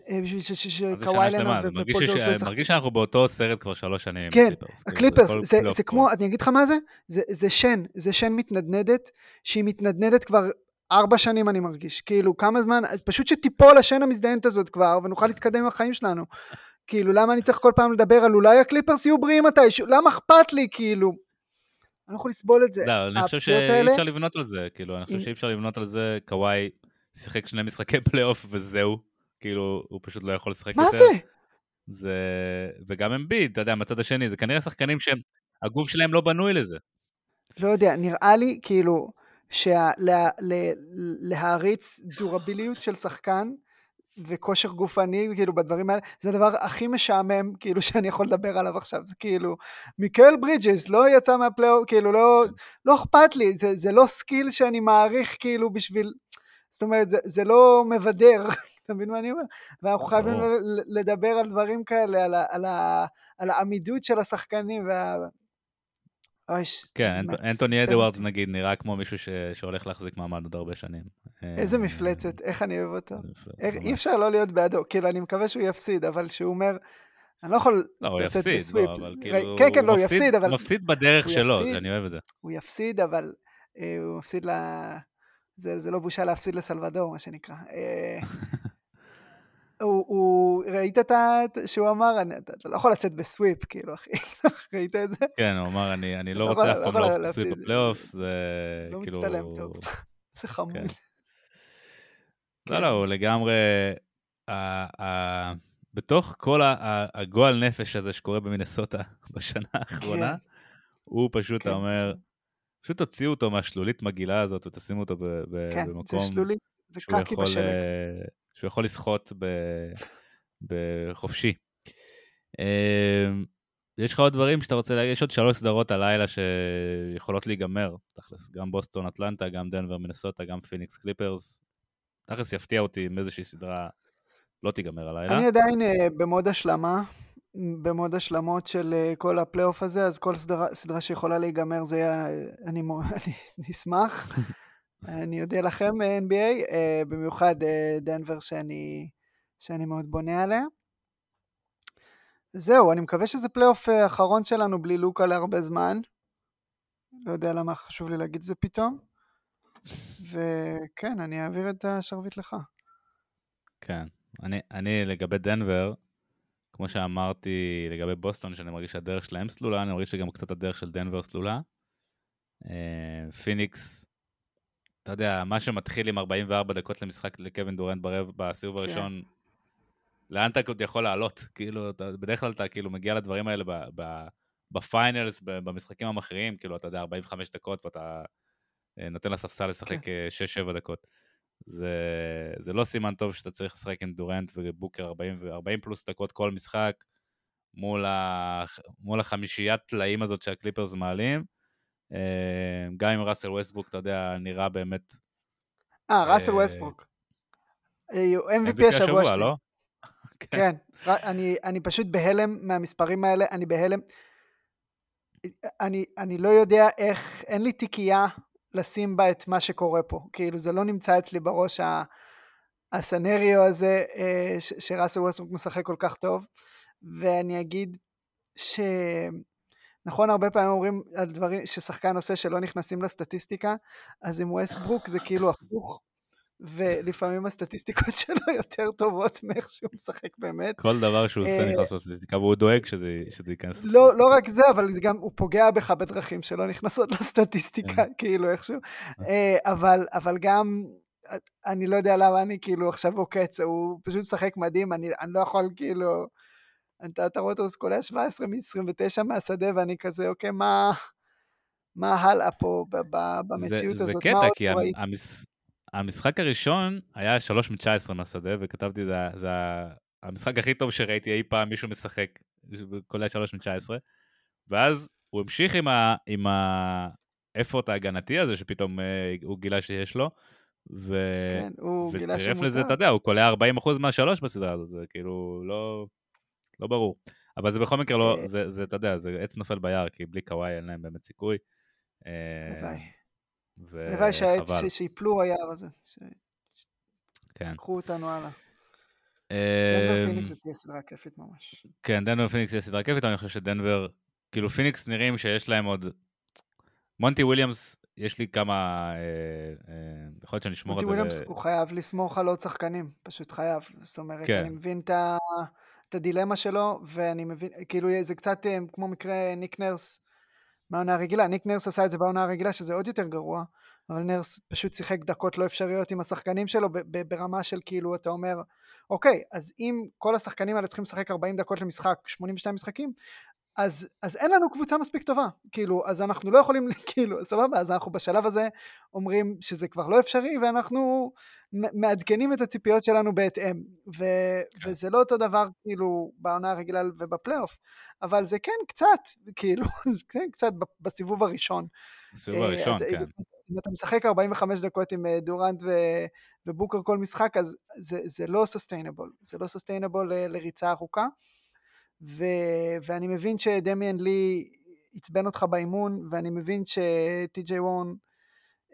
[SPEAKER 2] אה, בשביל שקוואי לנארד ופול ג'ורג'
[SPEAKER 1] לא מרגיש שאנחנו באותו סרט כבר שלוש שנים.
[SPEAKER 2] כן, הקליפרס, כאילו, זה כמו, אני אגיד לך מה זה? זה שן, זה שן מתנדנדת, שהיא מתנדנדת כבר ארבע שנים אני מרגיש. כאילו, כמה זמן, פשוט שתיפול השן המזדיינת הזאת כבר, ונוכל להתקדם עם החיים שלנו. כאילו, למה אני צריך כל פעם לדבר על אולי הקליפרס יהיו בריאים מתישהו? למה אכפת לי, כאילו? אני לא יכול לסבול את זה.
[SPEAKER 1] לא, אני חושב שאי אפשר לבנות על זה, כאילו, אני חושב שאי אפשר לבנות על זה, קוואי שיחק שני משחקי פלייאוף וזהו. כאילו, הוא פשוט לא יכול לשחק
[SPEAKER 2] מה
[SPEAKER 1] יותר.
[SPEAKER 2] מה זה?
[SPEAKER 1] זה... וגם אמביד, אתה יודע, מהצד השני, זה כנראה שחקנים שהם, הגוף שלהם לא בנוי לזה.
[SPEAKER 2] לא יודע, נראה לי כאילו שלהעריץ דורביליות של שחקן וכושר גופני, כאילו בדברים האלה, זה הדבר הכי משעמם, כאילו, שאני יכול לדבר עליו עכשיו, זה כאילו, מיקל ברידג'ס לא יצא מהפלייאוף, כאילו, לא, כן. לא אכפת לי, זה, זה לא skill שאני מעריך, כאילו, בשביל, זאת אומרת, זה, זה לא מבדר, אתה מבין מה אני אומר? ואנחנו חייבים לדבר על דברים כאלה, על, על, על העמידות של השחקנים וה...
[SPEAKER 1] כן, אנטוני אדוארדס נגיד נראה כמו מישהו שהולך להחזיק מעמד עוד הרבה שנים.
[SPEAKER 2] איזה אה, מפלצת, איך אני אוהב אותו. אי אפשר לא להיות בעדו, כאילו אני מקווה שהוא יפסיד, אבל שהוא אומר, אני לא יכול
[SPEAKER 1] לא, הוא יפסיד, לא, אבל כאילו...
[SPEAKER 2] כן, כן, לא, הוא יפסיד, אבל...
[SPEAKER 1] מפסיד בדרך שלו, אני אוהב את זה.
[SPEAKER 2] הוא יפסיד, אבל אה, הוא מפסיד ל... זה לא בושה להפסיד לסלבדור, מה שנקרא. אה, הוא, הוא, ראית את ה... שהוא אמר, אתה לא יכול לצאת בסוויפ, כאילו, אחי, ראית את זה?
[SPEAKER 1] כן, הוא אמר, אני, אני לא, רוצה אף פעם לא בסוויפ בפלייאוף, זה
[SPEAKER 2] לא כאילו... לא מצטלם טוב, זה חמוד. כן.
[SPEAKER 1] לא, לא, הוא לגמרי... בתוך כל הגועל נפש הזה שקורה במינסוטה בשנה האחרונה, כן. הוא פשוט כן, אומר, פשוט תוציאו אותו מהשלולית מגעילה הזאת ותשימו אותו במקום... כן.
[SPEAKER 2] אה,
[SPEAKER 1] שהוא יכול לשחות בחופשי. אמ, יש לך עוד דברים שאתה רוצה להגיד? יש עוד שלוש סדרות הלילה שיכולות להיגמר, תכלס, גם בוסטון אטלנטה, גם דנבר מנסוטה, גם פיניקס קליפרס. תכלס יפתיע אותי אם איזושהי סדרה לא תיגמר הלילה.
[SPEAKER 2] אני עדיין אה, במוד השלמה, במוד השלמות של אה, כל הפלייאוף הזה, אז כל סדרה, סדרה שיכולה להיגמר זה יהיה, אני, אני אשמח. אני אודה לכם, NBA, אה, במיוחד אה, דנבר שאני, שאני מאוד בונה עליה. זהו, אני מקווה שזה פלייאוף אה, אחרון שלנו בלי לוקה להרבה זמן. לא יודע למה חשוב לי להגיד את זה פתאום. וכן, אני אעביר את השרביט לך.
[SPEAKER 1] כן, אני, אני לגבי דנבר, כמו שאמרתי לגבי בוסטון, שאני מרגיש שהדרך שלהם סלולה, אני מרגיש שגם קצת הדרך של דנבר סלולה. פיניקס אתה יודע, מה שמתחיל עם 44 דקות למשחק לקווין דורנט ברב בסיבוב כן. הראשון, לאן אתה עוד יכול לעלות? כאילו, אתה, בדרך כלל אתה כאילו מגיע לדברים האלה ב, ב, ב finals, במשחקים המכריעים, כאילו, אתה יודע, 45 דקות ואתה אה, נותן לספסל לשחק כן. 6-7 אה, דקות. זה, זה לא סימן טוב שאתה צריך לשחק עם דורנט ובוקר 40, 40 פלוס דקות כל משחק מול, ה, מול החמישיית טלאים הזאת שהקליפרס מעלים. אה, גם עם ראסל ווסטבוק, אתה יודע, נראה באמת...
[SPEAKER 2] אה, ראסל ווסטבוק. MVP השבוע שלי. לא? כן, אני, אני פשוט בהלם מהמספרים האלה, אני בהלם. אני, אני לא יודע איך, אין לי תיקייה לשים בה את מה שקורה פה. כאילו, זה לא נמצא אצלי בראש הסנריו הזה אה, שראסל ווסטרוק משחק כל כך טוב. ואני אגיד ש... נכון, הרבה פעמים אומרים על דברים ששחקן עושה שלא נכנסים לסטטיסטיקה, אז עם ווסטברוק זה כאילו הפוך. ולפעמים הסטטיסטיקות שלו יותר טובות מאיך שהוא משחק באמת.
[SPEAKER 1] כל דבר שהוא עושה נכנס אה, לסטטיסטיקה, והוא דואג שזה ייכנס
[SPEAKER 2] לסטטיסטיקה. לא, לא רק זה, אבל גם הוא פוגע בך בדרכים שלא נכנסות לסטטיסטיקה, כן. כאילו איכשהו. אה, אבל, אבל גם, אני לא יודע למה אני כאילו עכשיו עוקץ, הוא פשוט משחק מדהים, אני, אני לא יכול כאילו... אתה, אתה רואה אותו קולע 17 מ-29 מהשדה, ואני כזה, אוקיי, מה, מה הלאה פה במציאות
[SPEAKER 1] זה,
[SPEAKER 2] הזאת?
[SPEAKER 1] זה קטע, כי המס, המשחק הראשון היה 3 מ-19 מהשדה, וכתבתי, זה, זה המשחק הכי טוב שראיתי אי פעם מישהו משחק, כולל 3 מ-19, ואז הוא המשיך עם, ה, עם האפורט ההגנתי הזה, שפתאום uh, הוא גילה שיש לו, ו... כן, וצירף לזה, אתה יודע, הוא קולע 40% מהשלוש בסדרה הזאת, זה כאילו לא, לא ברור. אבל זה בכל מקרה לא, אה. זה, זה, אתה יודע, זה עץ נופל ביער, כי בלי קוואי אין להם באמת סיכוי.
[SPEAKER 2] הלוואי. הלוואי וחבל. שיפלו היער הזה. כן. קחו אותנו הלאה. דנבר אמ, פיניקס זה תהיה סדרה כיפית ממש.
[SPEAKER 1] כן, דנבר פיניקס תהיה סדרה כיפית, אני חושב שדנבר, כאילו פיניקס נראים שיש להם עוד... מונטי וויליאמס, יש לי כמה... אה, אה, יכול להיות שאני אשמור
[SPEAKER 2] את
[SPEAKER 1] זה.
[SPEAKER 2] מונטי וויליאמס, הוא חייב לסמוך על עוד שחקנים, פשוט חייב. זאת אומרת, כן. אני מבין את הדילמה שלו, ואני מבין, כאילו זה קצת אה, כמו מקרה ניק נרס מהעונה הרגילה. ניק נרס עשה את זה בעונה הרגילה, שזה עוד יותר גרוע, אבל נרס פשוט שיחק דקות לא אפשריות עם השחקנים שלו, ברמה של כאילו, אתה אומר, אוקיי, אז אם כל השחקנים האלה צריכים לשחק 40 דקות למשחק, 82 משחקים, אז, אז אין לנו קבוצה מספיק טובה, כאילו, אז אנחנו לא יכולים, כאילו, סבבה, אז אנחנו בשלב הזה אומרים שזה כבר לא אפשרי, ואנחנו מעדכנים את הציפיות שלנו בהתאם, ו, כן. וזה לא אותו דבר, כאילו, בעונה הרגילה ובפלייאוף, אבל זה כן קצת, כאילו, זה כן קצת בסיבוב הראשון.
[SPEAKER 1] בסיבוב הראשון, אה, כן.
[SPEAKER 2] אם אתה משחק 45 דקות עם אה, דורנט ו... ובוקר כל משחק, אז זה, זה לא sustainable, זה לא sustainable לריצה ארוכה. ו, ואני מבין שדמיאן לי עצבן אותך באימון, ואני מבין שטי.ג'יי וורן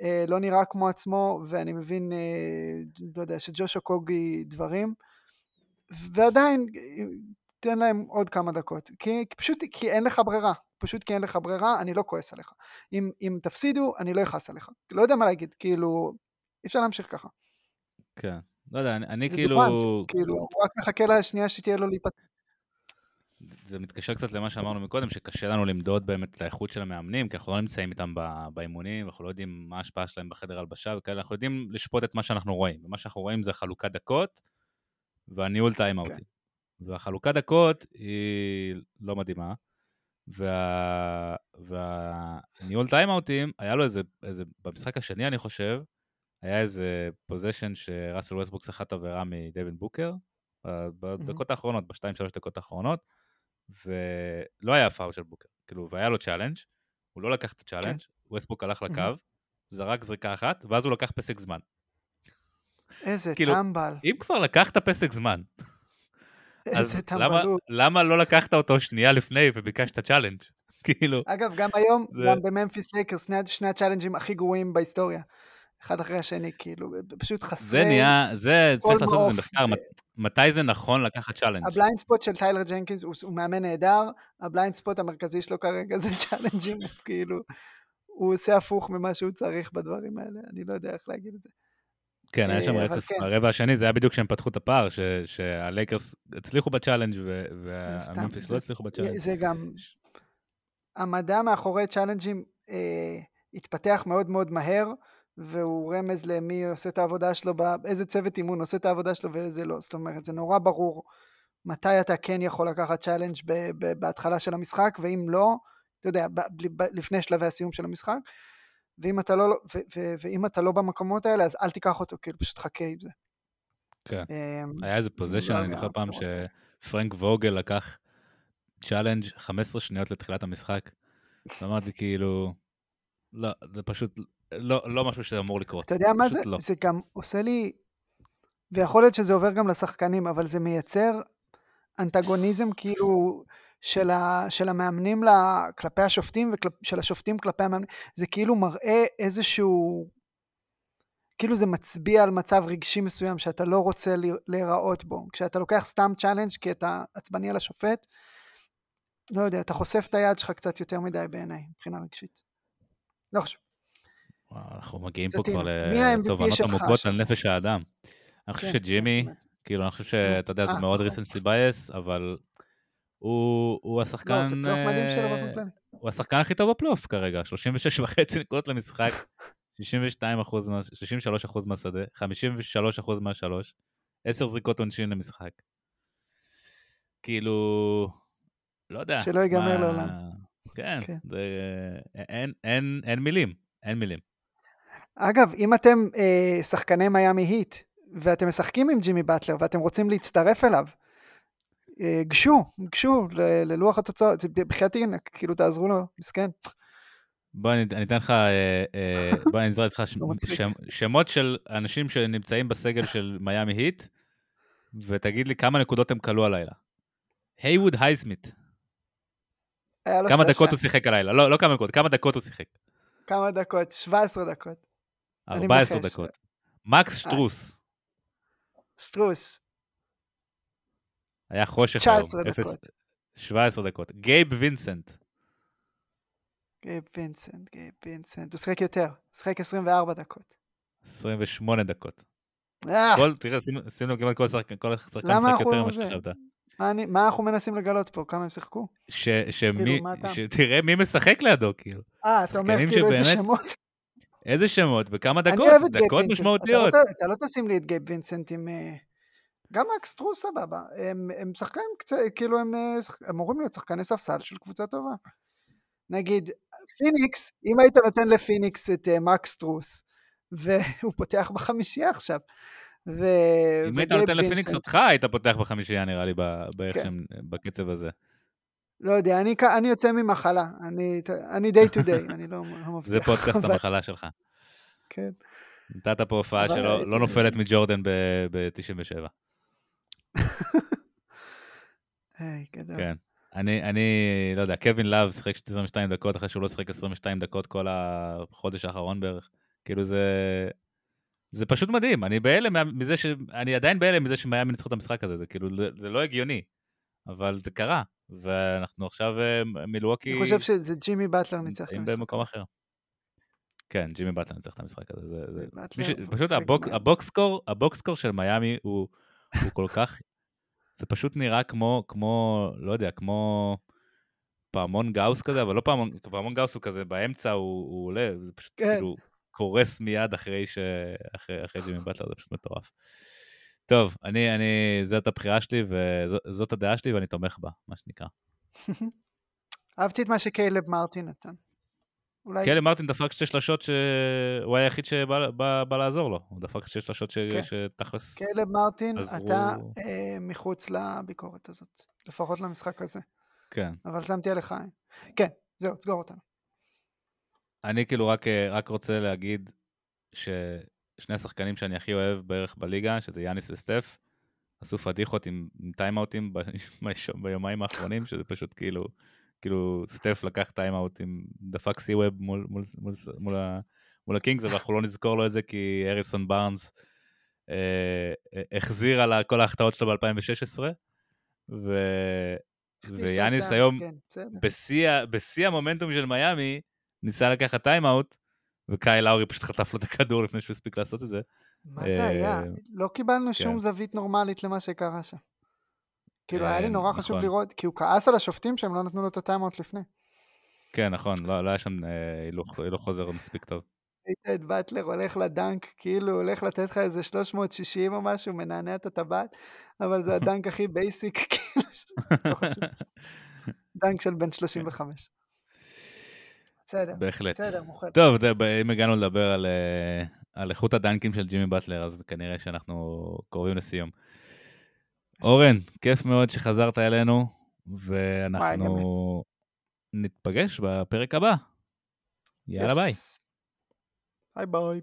[SPEAKER 2] אה, לא נראה כמו עצמו, ואני מבין, אה, לא יודע, שג'וש אוקוגי דברים, ועדיין, תן להם עוד כמה דקות, כי, כי פשוט כי אין לך ברירה, פשוט כי אין לך ברירה, אני לא כועס עליך. אם, אם תפסידו, אני לא אכעס עליך. לא יודע מה להגיד, כאילו, אי אפשר להמשיך ככה.
[SPEAKER 1] כן, לא יודע, אני, אני כאילו...
[SPEAKER 2] זה דופנט, כאילו, הוא רק מחכה לשנייה שתהיה לו להיפתח.
[SPEAKER 1] זה מתקשר קצת למה שאמרנו מקודם, שקשה לנו למדוד באמת את האיכות של המאמנים, כי אנחנו לא נמצאים איתם באימונים, אנחנו לא יודעים מה ההשפעה שלהם בחדר הלבשה וכאלה, אנחנו יודעים לשפוט את מה שאנחנו רואים, ומה שאנחנו רואים זה חלוקת דקות והניהול טיימאוטים. Okay. והחלוקת דקות היא לא מדהימה, וה... והניהול טיימאוטים, היה לו איזה, איזה, במשחק השני אני חושב, היה איזה possession שראסל ווסטבוק סחט עבירה מדייווין בוקר, בדקות mm-hmm. האחרונות, בשתיים שלוש דקות האחרונות, ולא היה פאול של בוקר, כאילו, והיה לו challenge, הוא לא לקח את ה challenge, כן. ווסטבוק הלך לקו, זרק זריקה אחת, ואז הוא לקח פסק זמן.
[SPEAKER 2] איזה כאילו, טמבל.
[SPEAKER 1] אם כבר לקחת פסק זמן, אז למה, למה לא לקחת אותו שנייה לפני וביקשת challenge? כאילו...
[SPEAKER 2] אגב, גם היום, זה... גם בממפיס לייקרס, שני, שני הצ'אלנג'ים הכי גרועים בהיסטוריה. אחד אחרי השני, כאילו, פשוט חסרי...
[SPEAKER 1] זה נהיה, זה, צריך לעשות את זה מחקר, מתי זה נכון לקחת challenge?
[SPEAKER 2] ה blind spot של טיילר ג'נקינס הוא, הוא מאמן נהדר, ה blind spot המרכזי שלו כרגע זה צ'אלנג'ים, כאילו, הוא עושה הפוך ממה שהוא צריך בדברים האלה, אני לא יודע איך להגיד את זה.
[SPEAKER 1] כן, היה שם אה, רצף, כן. הרבע השני זה היה בדיוק כשהם פתחו את הפער, שהלייקרס הצליחו ב challenge והממפיס לא הצליחו ב challenge.
[SPEAKER 2] זה גם, המדע מאחורי צ'אלנג'ים אה, התפתח מאוד מאוד מהר, והוא רמז למי עושה את העבודה שלו, איזה צוות אימון עושה את העבודה שלו ואיזה לא. זאת אומרת, זה נורא ברור מתי אתה כן יכול לקחת challenge בהתחלה של המשחק, ואם לא, אתה יודע, לפני שלבי הסיום של המשחק. ואם אתה לא, ו, ו, ואם אתה לא במקומות האלה, אז אל תיקח אותו, כאילו, פשוט חכה עם זה.
[SPEAKER 1] כן.
[SPEAKER 2] אמ,
[SPEAKER 1] היה איזה
[SPEAKER 2] זה
[SPEAKER 1] possession,
[SPEAKER 2] לא
[SPEAKER 1] אני זוכר פעם. שפרנק ווגל לקח challenge 15 שניות לתחילת המשחק. ואמרתי כאילו, לא, זה פשוט לא, לא משהו שאמור לקרות.
[SPEAKER 2] אתה יודע מה זה?
[SPEAKER 1] לא.
[SPEAKER 2] זה גם עושה לי, ויכול להיות שזה עובר גם לשחקנים, אבל זה מייצר אנטגוניזם כאילו של, ה, של המאמנים ל, כלפי השופטים ושל השופטים כלפי המאמנים. זה כאילו מראה איזשהו, כאילו זה מצביע על מצב רגשי מסוים שאתה לא רוצה להיראות בו. כשאתה לוקח סתם challenge כי אתה עצבני על השופט, לא יודע, אתה חושף את היד שלך קצת יותר מדי בעיניי, מבחינה רגשית. לא חשוב.
[SPEAKER 1] אנחנו מגיעים פה. כבר לתובנות
[SPEAKER 2] שלך
[SPEAKER 1] עמוקות על? נפש האדם. אני חושב
[SPEAKER 2] כן,
[SPEAKER 1] שג'ימי,
[SPEAKER 2] כן,
[SPEAKER 1] כאילו, אני חושב שאתה יודע,
[SPEAKER 2] אה,
[SPEAKER 1] זה מאוד
[SPEAKER 2] נכון.
[SPEAKER 1] recency bias, אבל הוא השחקן...
[SPEAKER 2] לא, שלו
[SPEAKER 1] אה. הוא השחקן הכי טוב בפלייאוף כרגע, 36 וחצי נקודות למשחק, 62 אחוז, מה- 63 אחוז מהשדה, 53 אחוז מהשלוש, 10 זריקות עונשין למשחק. כאילו, לא יודע.
[SPEAKER 2] שלא ייגמר לעולם.
[SPEAKER 1] כן,
[SPEAKER 2] כן.
[SPEAKER 1] אין מילים, אין מילים.
[SPEAKER 2] אגב, אם אתם אה, שחקני מיאמי היט, ואתם משחקים עם ג'ימי באטלר, ואתם רוצים להצטרף אליו, אה, גשו, גשו ל- ללוח התוצאות, בחייאת הנה, כאילו תעזרו לו, מסכן.
[SPEAKER 1] בוא אני, אני אתן לך, אה, אה, בוא אני אזרע איתך ש. שם, שמות של אנשים שנמצאים בסגל של מיאמי היט, ותגיד לי כמה נקודות הם כלו הלילה. הייווד הייסמית, כמה. דקות הוא שיחק הלילה? לא, לא כמה נקודות, כמה דקות הוא שיחק?
[SPEAKER 2] כמה דקות? 17 דקות. אני
[SPEAKER 1] 14
[SPEAKER 2] מנחש.
[SPEAKER 1] דקות. מקס
[SPEAKER 2] אה.
[SPEAKER 1] שטרוס,
[SPEAKER 2] סטרוס,
[SPEAKER 1] היה חושך היום.
[SPEAKER 2] 19
[SPEAKER 1] אפס-
[SPEAKER 2] דקות.
[SPEAKER 1] 17 דקות. גייב וינסנט,
[SPEAKER 2] גייב וינסנט, גייב וינסנט. הוא שיחק יותר, הוא שיחק 24 דקות.
[SPEAKER 1] 28 דקות.
[SPEAKER 2] אה,
[SPEAKER 1] כל, תראה, לב כמעט כל שחקן כל שחקן משחק יותר
[SPEAKER 2] לא
[SPEAKER 1] ממה? שחשבת.
[SPEAKER 2] מה אנחנו מנסים לגלות פה? כמה הם שיחקו?
[SPEAKER 1] שמי,
[SPEAKER 2] הטעם?
[SPEAKER 1] שתראה מי משחק לידו, כאילו.
[SPEAKER 2] אה, אתה אומר כאילו איזה שמות?
[SPEAKER 1] איזה שמות
[SPEAKER 2] אני
[SPEAKER 1] דקות, דקות. משמעותיות.
[SPEAKER 2] אתה לא, אתה לא תשים לי את גייב וינסנט עם... אה, גם מקס סטרוס סבבה. הם, הם שחקנים קצת, כאילו הם, אה, הם אמורים להיות שחקני ספסל של קבוצה טובה. נגיד, פיניקס, אם היית נותן לפיניקס את אה, מקס סטרוס, והוא פותח בחמישייה עכשיו. ו...
[SPEAKER 1] אם היית נותן לפיניקס אותך, היית פותח בחמישייה נראה לי, ב- באיך
[SPEAKER 2] כן.
[SPEAKER 1] שהם, בקצב הזה.
[SPEAKER 2] לא יודע, אני, אני יוצא ממחלה, אני, אני day to day, אני לא, לא מבטיח.
[SPEAKER 1] זה פודקאסט
[SPEAKER 2] אבל-
[SPEAKER 1] המחלה שלך.
[SPEAKER 2] כן.
[SPEAKER 1] נתת פה הופעה שלא לא נופלת מג'ורדן ב-97.
[SPEAKER 2] היי, גדול.
[SPEAKER 1] כן. אני, אני, לא יודע, קווין לאב שיחק 22 דקות אחרי שהוא לא שיחק 22 דקות כל החודש האחרון בערך. כאילו זה... זה פשוט מדהים, אני בהלם מזה ש... אני עדיין בהלם מזה שמיאמי ניצחו את המשחק הזה, זה כאילו, זה זה לא הגיוני. אבל זה קרה, ואנחנו עכשיו אה, מילווקי...
[SPEAKER 2] אני חושב שזה ג'ימי באטלר ניצח את המשחק.
[SPEAKER 1] במקום אחר. כן, ג'ימי באטלר ניצח את המשחק הזה. זה, זה...
[SPEAKER 2] באטלר,
[SPEAKER 1] מי ש...
[SPEAKER 2] הוא
[SPEAKER 1] פשוט הבוק, הבוקסקור, הבוקסקור של מיאמי הוא, הוא כל כך... זה פשוט נראה כמו, כמו, לא יודע, כמו פעמון גאוס כזה, אבל לא פעמון, פעמון גאוס הוא כזה באמצע, הוא, הוא עולה, זה פשוט
[SPEAKER 2] כן.
[SPEAKER 1] כאילו קורס מיד אחרי, ש... אחרי, אחרי ג'ימי באטלר, זה פשוט מטורף. טוב, אני, אני, זאת הבחירה שלי וזאת הדעה שלי ואני תומך בה, מה שנקרא.
[SPEAKER 2] אהבתי את מה שקיילב מרטין נתן. אולי...
[SPEAKER 1] קלי מרטין דפק שתי שלשות שהוא היחיד שבא בא, בא לעזור לו, הוא דפק שתי שלשות ש...
[SPEAKER 2] כן.
[SPEAKER 1] שתכלס...
[SPEAKER 2] קיילב מרטין,
[SPEAKER 1] עזרו-
[SPEAKER 2] אתה אה, מחוץ לביקורת הזאת. לפחות למשחק הזה.
[SPEAKER 1] כן.
[SPEAKER 2] אבל שמתי עליך עין. כן, זהו, תסגור אותנו.
[SPEAKER 1] אני כאילו רק, אה, רק רוצה להגיד ששני השחקנים שאני הכי אוהב בערך בליגה, שזה יאניס וסטף, עשו פדיחות עם, עם טיימאוטים ב- ביומיים האחרונים, שזה פשוט כאילו, כאילו סטף לקח טיימאוט עם דפק C-Webb מול, מול, מול, מול, ה- מול הקינגס, אבל אנחנו לא נזכור לו את זה כי האריסון בארנס אה, אה, החזיר על כל ההחטאות שלו ב-2016, ו... ויאניס היום ה- בשיא המומנטום של מיאמי, ניסה לקחת טיימאוט, וקייל לאורי פשוט חטף לו את הכדור לפני שהוא הספיק לעשות את זה.
[SPEAKER 2] מה זה היה?
[SPEAKER 1] אה,
[SPEAKER 2] לא קיבלנו שום
[SPEAKER 1] כן.
[SPEAKER 2] זווית נורמלית למה שקרה שם. כאילו, היה לי
[SPEAKER 1] אה,
[SPEAKER 2] נורא חשוב
[SPEAKER 1] נכון.
[SPEAKER 2] לראות, כי הוא כעס על השופטים שהם לא נתנו לו את הטיימאוט לפני.
[SPEAKER 1] כן, נכון, לא לא היה שם אה, הילוך חוזר מספיק טוב.
[SPEAKER 2] ראית את באטלר הולך ל dunk, כאילו הולך לתת לך איזה 360 או משהו, מנענע את הטבעת, אבל זה הדנק הכי basic, כאילו, לא. דנק של בן 35. בסדר.
[SPEAKER 1] בהחלט.
[SPEAKER 2] בסדר, מוחץ.
[SPEAKER 1] טוב, זה- אם הגענו לדבר על, אה, על איכות הדנקים של ג'ימי באטלר, אז כנראה שאנחנו קרובים לסיום. אורן, כיף מאוד שחזרת אלינו, ואנחנו ניפגש בפרק הבא. יאללה ביי.
[SPEAKER 2] ביי ביי.